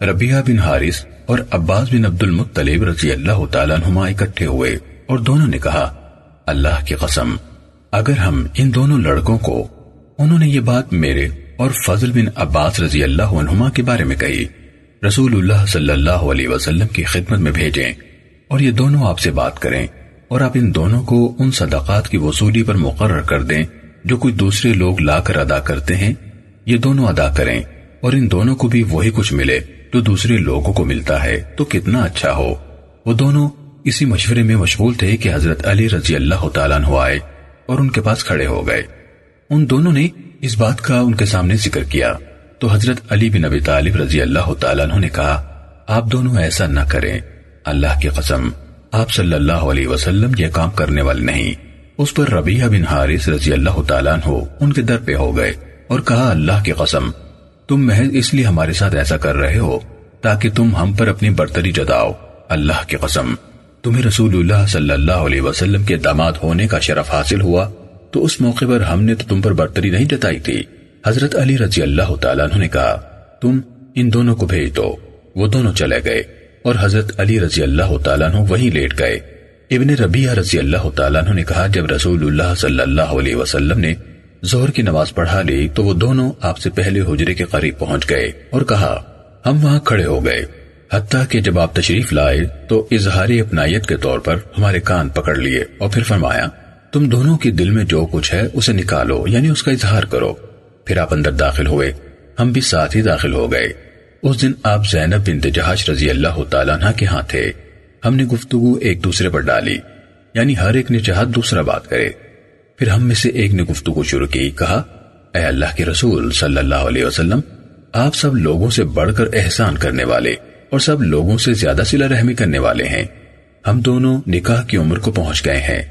ربیہ بن حارث اور عباس بن عبد المطلب رضی اللہ تعالیٰ عنہما اکٹھے ہوئے اور دونوں نے کہا، اللہ کی قسم، اگر ہم ان دونوں لڑکوں کو، انہوں نے یہ بات میرے اور فضل بن عباس رضی اللہ عنہما کے بارے میں کہی، رسول اللہ صلی اللہ علیہ وسلم کی خدمت میں بھیجیں اور یہ دونوں آپ سے بات کریں۔ اور آپ ان دونوں کو ان صدقات کی وصولی پر مقرر کر دیں جو کوئی دوسرے لوگ لا کر ادا کرتے ہیں، یہ دونوں ادا کریں۔ اور ان دونوں کو بھی وہی کچھ ملے جو دوسرے لوگوں کو ملتا ہے۔ تو کتنا اچھا ہو۔ وہ دونوں اسی مشورے میں مشغول تھے کہ حضرت علی رضی اللہ تعالیٰ عنہ آئے اور ان کے پاس کھڑے ہو گئے۔ ان دونوں نے اس بات کا ان کے سامنے ذکر کیا۔ تو حضرت علی بن ابی طالب رضی اللہ تعالیٰ عنہ نے کہا، آپ دونوں ایسا نہ کریں۔ اللہ کی قسم۔ آپ صلی اللہ علیہ وسلم یہ کام کرنے والے نہیں۔ اس پر ربیہ بن حارث رضی اللہ تعالیٰ عنہ ان کے در پہ ہو گئے اور کہا اللہ کی قسم، تم محض اس لیے ہمارے ساتھ ایسا کر رہے ہو تاکہ تم ہم پر اپنی برتری جتاؤ اللہ کی قسم، تمہیں رسول اللہ صلی اللہ علیہ وسلم کے داماد ہونے کا شرف حاصل ہوا، تو اس موقع پر ہم نے تو تم پر برتری نہیں جتائی تھی۔ حضرت علی رضی اللہ تعالیٰ عنہ نے کہا، تم ان دونوں کو بھیج دو، وہ دونوں چلے گئے۔ اور حضرت علی رضی اللہ تعالیٰ عنہ وہیں لیٹ گئے۔ ابن ربیہ رضی اللہ تعالیٰ عنہ نے کہا، جب رسول اللہ صلی اللہ علیہ وسلم نے زہر کی نماز پڑھا لی، تو وہ دونوں آپ سے پہلے حجرے کے قریب پہنچ گئے اور کہا، ہم وہاں کھڑے ہو گئے۔ حتیٰ کہ جب آپ تشریف لائے، تو اظہاری اپنائیت کے طور پر ہمارے کان پکڑ لیے اور پھر فرمایا، تم دونوں کے دل میں جو کچھ ہے، اسے نکالو یعنی اس کا اظہار کرو۔ پھر آپ اندر داخل ہوئے۔ ہم بھی ساتھ ہی داخل ہو گئے۔ اس دن آپ زینب بنت جہاش رضی اللہ تعالیٰ عنہ کے ہاں تھے۔ ہم نے گفتگو ایک دوسرے پر ڈالی یعنی ہر ایک نے چاہا دوسرا بات کرے۔ پھر ہم میں سے ایک نے گفتگو شروع کی، کہا، اے اللہ کے رسول صلی اللہ علیہ وسلم، آپ سب لوگوں سے بڑھ کر احسان کرنے والے اور سب لوگوں سے زیادہ سلا رحمی کرنے والے ہیں۔ ہم دونوں نکاح کی عمر کو پہنچ گئے ہیں۔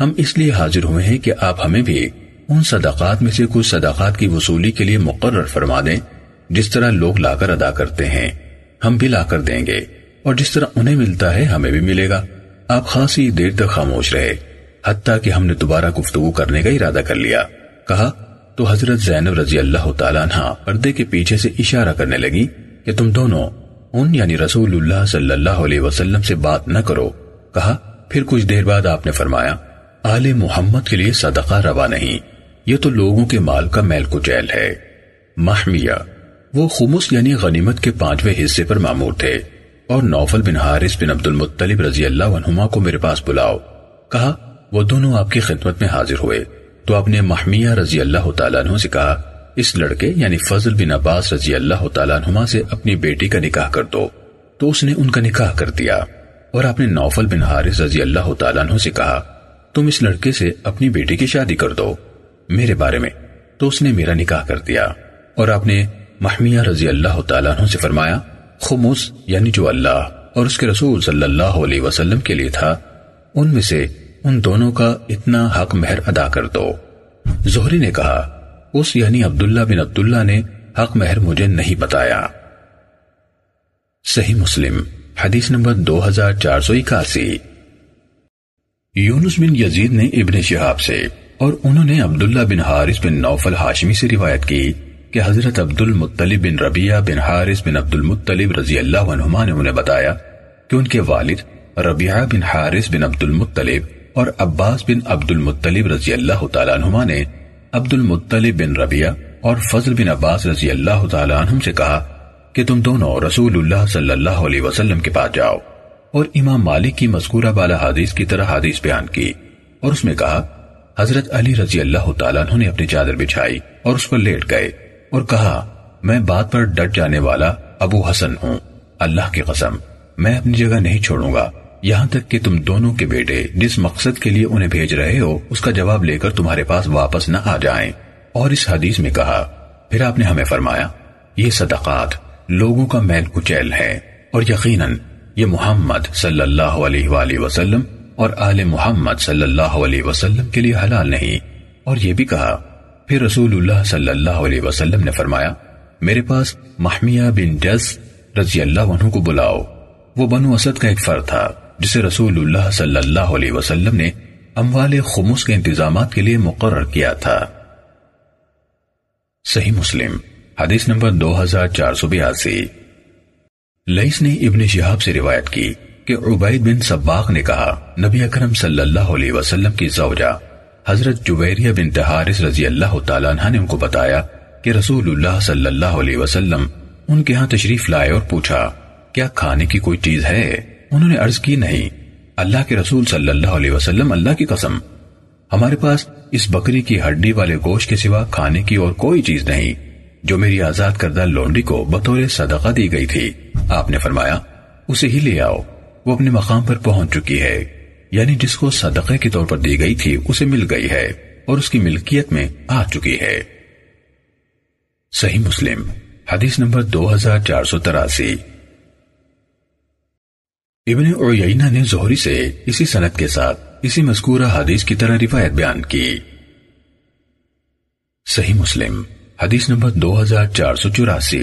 ہم اس لیے حاضر ہوئے ہیں کہ آپ ہمیں بھی ان صدقات میں سے کچھ صدقات کی وصولی کے لیے مقرر فرما دیں۔ جس طرح لوگ لا کر ادا کرتے ہیں، ہم بھی لا کر دیں گے۔ اور جس طرح انہیں ملتا ہے، ہمیں بھی ملے گا۔ آپ خاصی دیر تک خاموش رہے۔ حتیٰ کہ ہم نے دوبارہ گفتگو کرنے کا ارادہ کر لیا۔ کہا، تو حضرت زینب رضی اللہ تعالیٰ عنہ پردے کے پیچھے سے اشارہ کرنے لگی کہ تم دونوں ان یعنی رسول اللہ صلی اللہ علیہ وسلم سے بات نہ کرو۔ کہا، پھر کچھ دیر بعد آپ نے فرمایا، آل محمد کے لیے صدقہ روا نہیں، یہ تو لوگوں کے مال کا میل کچیل ہے۔ محمیہ وہ خمس یعنی غنیمت کے پانچویں حصے پر معمور تھے۔ اور نوفل بن حارث بن عبد المطلب رضی اللہ عنہما کو میرے پاس بلاؤ۔ کہا، وہ دونوں آپ کی خدمت میں حاضر ہوئے۔ تو آپ نے محمیہ رضی اللہ تعالیٰ عنہ سے کہا، اس لڑکے یعنی فضل بن عباس رضی اللہ تعالیٰ عنہما سے اپنی بیٹی کا نکاح کر دو۔ تو اس نے ان کا نکاح کر دیا۔ اور آپ نے نوفل بن حارث رضی اللہ تعالیٰ عنہ سے کہا، تم اس لڑکے سے اپنی بیٹی کی شادی کر دو۔ میرے بارے میں تو اس نے میرا نکاح کر دیا۔ اور آپ نے محمیہ رضی اللہ تعالیٰ عنہ سے فرمایا، خمس یعنی جو اللہ اور اس کے رسول صلی اللہ علیہ وسلم کے لیے تھا، ان میں سے ان دونوں کا اتنا حق مہر ادا کر دو۔ زہری نے کہا، اس یعنی عبداللہ بن عبداللہ نے حق مہر مجھے نہیں بتایا۔ صحیح مسلم، حدیث نمبر دو ہزار چار سو اکاسی۔ یونس بن یزید نے ابن شہاب سے اور انہوں نے عبداللہ بن حارث بن نوفل ہاشمی سے روایت کی۔ کہ حضرت عبد المطلب بن ربیہ بن حارث بن عبد المطلب رضی اللہ عنہما نے انہیں بتایا کہ ان کے والد ربیہ بن حارث بن عبد المطلب اور عباس بن عبد المطلب رضی اللہ تعالیٰ عنہما نے عبد المطلب بن ربیہ اور فضل بن عباس رضی اللہ تعالیٰ عنہم سے کہا کہ تم دونوں رسول اللہ صلی اللہ علیہ وسلم کے پاس جاؤ اور امام مالک کی مذکورہ بالا حدیث کی طرح حدیث بیان کی اور اس میں کہا، حضرت علی رضی اللہ تعالیٰ عنہ نے اپنی چادر بچھائی اور اس پر لیٹ گئے اور کہا، میں بات پر ڈٹ جانے والا ابو حسن ہوں۔ اللہ کی قسم، میں اپنی جگہ نہیں چھوڑوں گا۔ یہاں تک کہ تم دونوں کے بیٹے جس مقصد کے لیے انہیں بھیج رہے ہو، اس کا جواب لے کر تمہارے پاس واپس نہ آ جائیں۔ اور اس حدیث میں کہا، پھر آپ نے ہمیں فرمایا، یہ صدقات لوگوں کا میل کچیل ہے۔ اور یقیناً، یہ محمد صلی اللہ علیہ وآلہ وسلم اور آل محمد صلی اللہ علیہ وسلم کے لیے حلال نہیں۔ اور یہ بھی کہا پھر رسول اللہ صلی اللہ علیہ وسلم نے فرمایا، میرے پاس محمیہ بن جز رضی اللہ عنہ کو بلاؤ۔ وہ بنو اسد کا ایک فرد تھا، جسے رسول اللہ صلی اللہ علیہ وسلم نے اموال خمس کے انتظامات کے لیے مقرر کیا تھا۔ صحیح مسلم، حدیث نمبر دو ہزار چار سو بیاسی۔ لئیس نے ابن شہاب سے روایت کی کہ عبید بن سباق نے کہا، نبی اکرم صلی اللہ علیہ وسلم کی زوجہ حضرت جویریہ بن تحارس رضی اللہ تعالیٰ عنہ نے ان کو بتایا کہ رسول اللہ صلی اللہ علیہ وسلم ان کے ہاں تشریف لائے اور پوچھا، کیا کھانے کی کوئی چیز ہے؟ انہوں نے عرض کی، نہیں، اللہ کے رسول صلی اللہ علیہ وسلم اللہ کی قسم، ہمارے پاس اس بکری کی ہڈی والے گوشت کے سوا کھانے کی اور کوئی چیز نہیں، جو میری آزاد کردہ لونڈی کو بطور صدقہ دی گئی تھی۔ آپ نے فرمایا، اسے ہی لے آؤ، وہ اپنے مقام پر پہنچ چکی ہے۔ یعنی جس کو صدقے کے طور پر دی گئی تھی، اسے مل گئی ہے اور اس کی ملکیت میں آ چکی ہے۔ صحیح مسلم، حدیث نمبر دو ہزار چار سو تراسی۔ ابن عیینہ نے زہری سے اسی سنت کے ساتھ اسی مذکورہ حدیث کی طرح روایت بیان کی۔ صحیح مسلم، حدیث نمبر دو ہزار چار سو چوراسی۔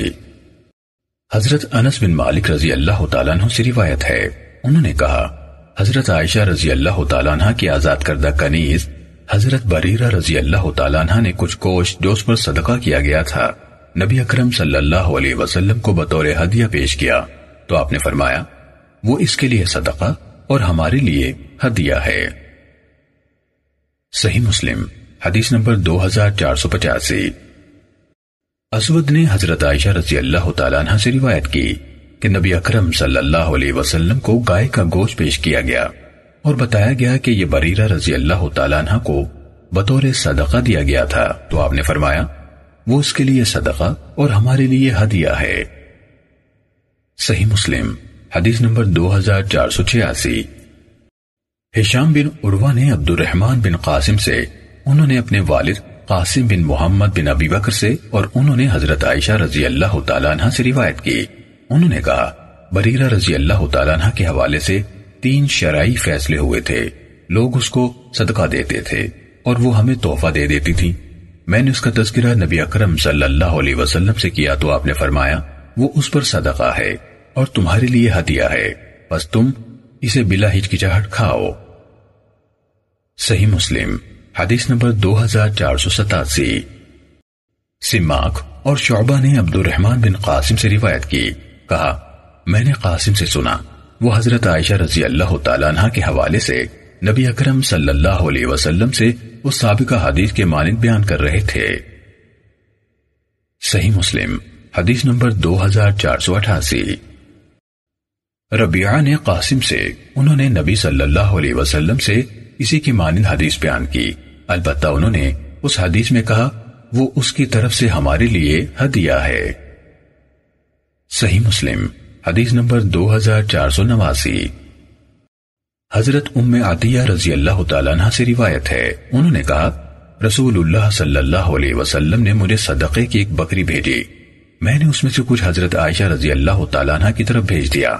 حضرت انس بن مالک رضی اللہ تعالیٰ عنہ سے روایت ہے۔ انہوں نے کہا حضرت عائشہ رضی اللہ تعالیٰ عنہ کی آزاد کردہ کنیز، حضرت بریرہ رضی اللہ تعالیٰ عنہ نے کچھ کوش جو اس پر صدقہ کیا گیا تھا۔ نبی اکرم صلی اللہ علیہ وسلم کو بطور ہدیہ پیش کیا۔ تو آپ نے فرمایا، وہ اس کے لیے صدقہ اور ہمارے لیے ہدیہ ہے۔ صحیح مسلم، حدیث نمبر دو ہزار چار سو پچاسی۔ اسود نے حضرت عائشہ رضی اللہ تعالیٰ عنہ سے روایت کی۔ کہ نبی اکرم صلی اللہ علیہ وسلم کو گائے کا گوشت پیش کیا گیا اور بتایا گیا کہ یہ بریرہ رضی اللہ تعالیٰ عنہ کو بطور صدقہ دیا گیا تھا۔ تو آپ نے فرمایا، وہ اس کے لیے صدقہ اور ہمارے لیے ہدیہ ہے۔ صحیح مسلم، حدیث نمبر دو ہزار چار سو چھیاسی۔ ہشام بن عروہ نے عبد الرحمن بن قاسم سے، انہوں نے اپنے والد قاسم بن محمد بن ابی بکر سے اور انہوں نے حضرت عائشہ رضی اللہ تعالیٰ عنہ سے روایت کی۔ انہوں نے کہا، بریرہ رضی اللہ تعالیٰ عنہ کے حوالے سے تین شرعی فیصلے ہوئے تھے۔ لوگ اس کو صدقہ دیتے تھے اور وہ ہمیں تحفہ دے دیتی تھی میں نے اس کا تذکرہ نبی اکرم صلی اللہ علیہ وسلم سے کیا تو آپ نے فرمایا، وہ اس پر صدقہ ہے اور تمہارے لیے ہدیہ ہے۔ بس تم اسے بلا ہچکچاہٹ کھاؤ۔ صحیح مسلم، حدیث نمبر دو ہزار چار سو ستاسی۔ سماک اور شعبہ نے عبد الرحمن بن قاسم سے روایت کی۔ کہا، میں نے قاسم سے سنا، وہ حضرت عائشہ رضی اللہ تعالیٰ عنہ کے حوالے سے نبی اکرم صلی اللہ علیہ وسلم سے اس سابقہ حدیث کے مانند بیان کر رہے تھے۔ صحیح مسلم، حدیث نمبر دو ہزار چار سو اٹھاسی۔ ربیعہ نے قاسم سے، انہوں نے نبی صلی اللہ علیہ وسلم سے اسی کی مانند حدیث بیان کی۔ البتہ انہوں نے اس حدیث میں کہا، وہ اس کی طرف سے ہمارے لیے ہدیہ ہے۔ صحیح مسلم، حدیث نمبر دو ہزار چار سو نواسی۔ حضرت ام عطیہ رضی اللہ تعالیٰ عنہ سے روایت ہے۔ انہوں نے کہا، رسول اللہ صلی اللہ علیہ وسلم نے مجھے صدقے کی ایک بکری بھیجی۔ میں نے اس میں سے کچھ حضرت عائشہ رضی اللہ تعالیٰ عنہ کی طرف بھیج دیا۔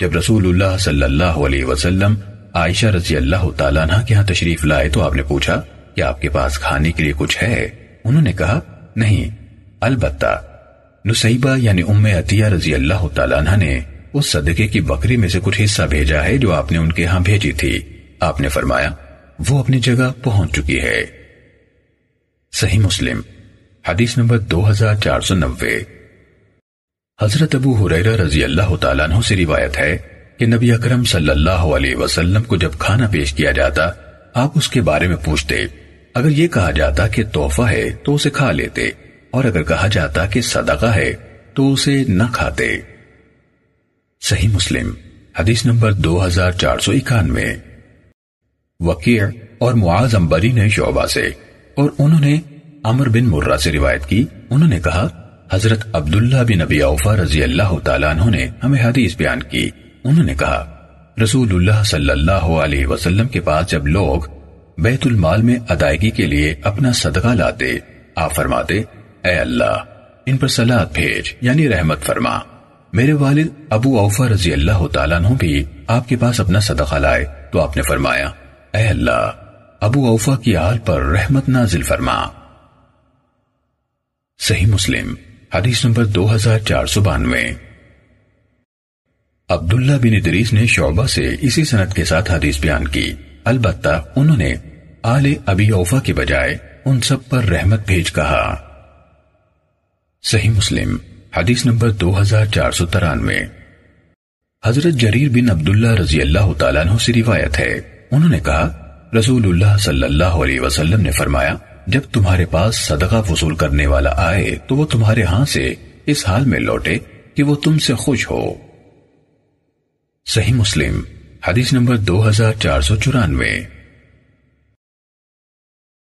جب رسول اللہ صلی اللہ علیہ وسلم عائشہ رضی اللہ تعالیٰ عنہ کے ہاں تشریف لائے تو آپ نے پوچھا کہ آپ کے پاس کھانے کے لیے کچھ ہے؟ انہوں نے کہا، نہیں، البتہ نسیبہ یعنی ام عطیہ رضی اللہ تعالیٰ عنہ نے اس صدقے کی بکری میں سے کچھ حصہ بھیجا ہے جو آپ نے ان کے ہاں بھیجی تھی۔ آپ نے فرمایا، وہ اپنی جگہ پہنچ چکی ہے۔ صحیح مسلم، حدیث نمبر دو ہزار چار سو نوے۔ حضرت ابو حریرہ رضی اللہ تعالیٰ عنہ سے روایت ہے کہ نبی اکرم صلی اللہ علیہ وسلم کو جب کھانا پیش کیا جاتا، آپ اس کے بارے میں پوچھتے، اگر یہ کہا جاتا کہ تحفہ ہے تو اسے کھا لیتے۔ اور اگر کہا جاتا کہ صدقہ ہے، تو اسے نہ کھاتے۔ صحیح مسلم، حدیث نمبر دو ہزار چار سو اکانوے۔ وکیع اور معاذ امبری نے شعبہ سے، اور انہوں نے عمر بن مرہ سے روایت کی۔ انہوں نے کہا، حضرت عبداللہ بن نبی اوفا رضی اللہ تعالیٰ عنہ نے ہمیں حدیث بیان کی۔ انہوں نے کہا، رسول اللہ صلی اللہ علیہ وسلم کے پاس جب لوگ بیت المال میں ادائیگی کے لیے اپنا صدقہ لاتے، آپ فرماتے اے اللہ، ان پر سلاد بھیج یعنی رحمت فرما۔ میرے والد ابو اوفا رضی اللہ تعالیٰ عنہ بھی آپ کے پاس اپنا صدقہ لائے، تو آپ نے فرمایا، اے اللہ، ابو اوفا کی آل پر رحمت نازل فرما۔ صحیح مسلم، حدیث نمبر دو ہزار چار سو بانوے۔ عبداللہ بن ادریس نے شعبہ سے اسی سنت کے ساتھ حدیث بیان کی۔ البتہ انہوں نے آل ابی اوفا کے بجائے ان سب پر رحمت بھیج کہا۔ صحیح مسلم، حدیث نمبر دو ہزار چار سو ترانوے۔ حضرت جریر بن عبداللہ رضی اللہ تعالیٰ عنہ سے روایت ہے۔ انہوں نے کہا، رسول اللہ صلی اللہ علیہ وسلم نے فرمایا، جب تمہارے پاس صدقہ وصول کرنے والا آئے، تو وہ تمہارے ہاں سے اس حال میں لوٹے کہ وہ تم سے خوش ہو۔ صحیح مسلم، حدیث نمبر دو ہزار چار سو چورانوے۔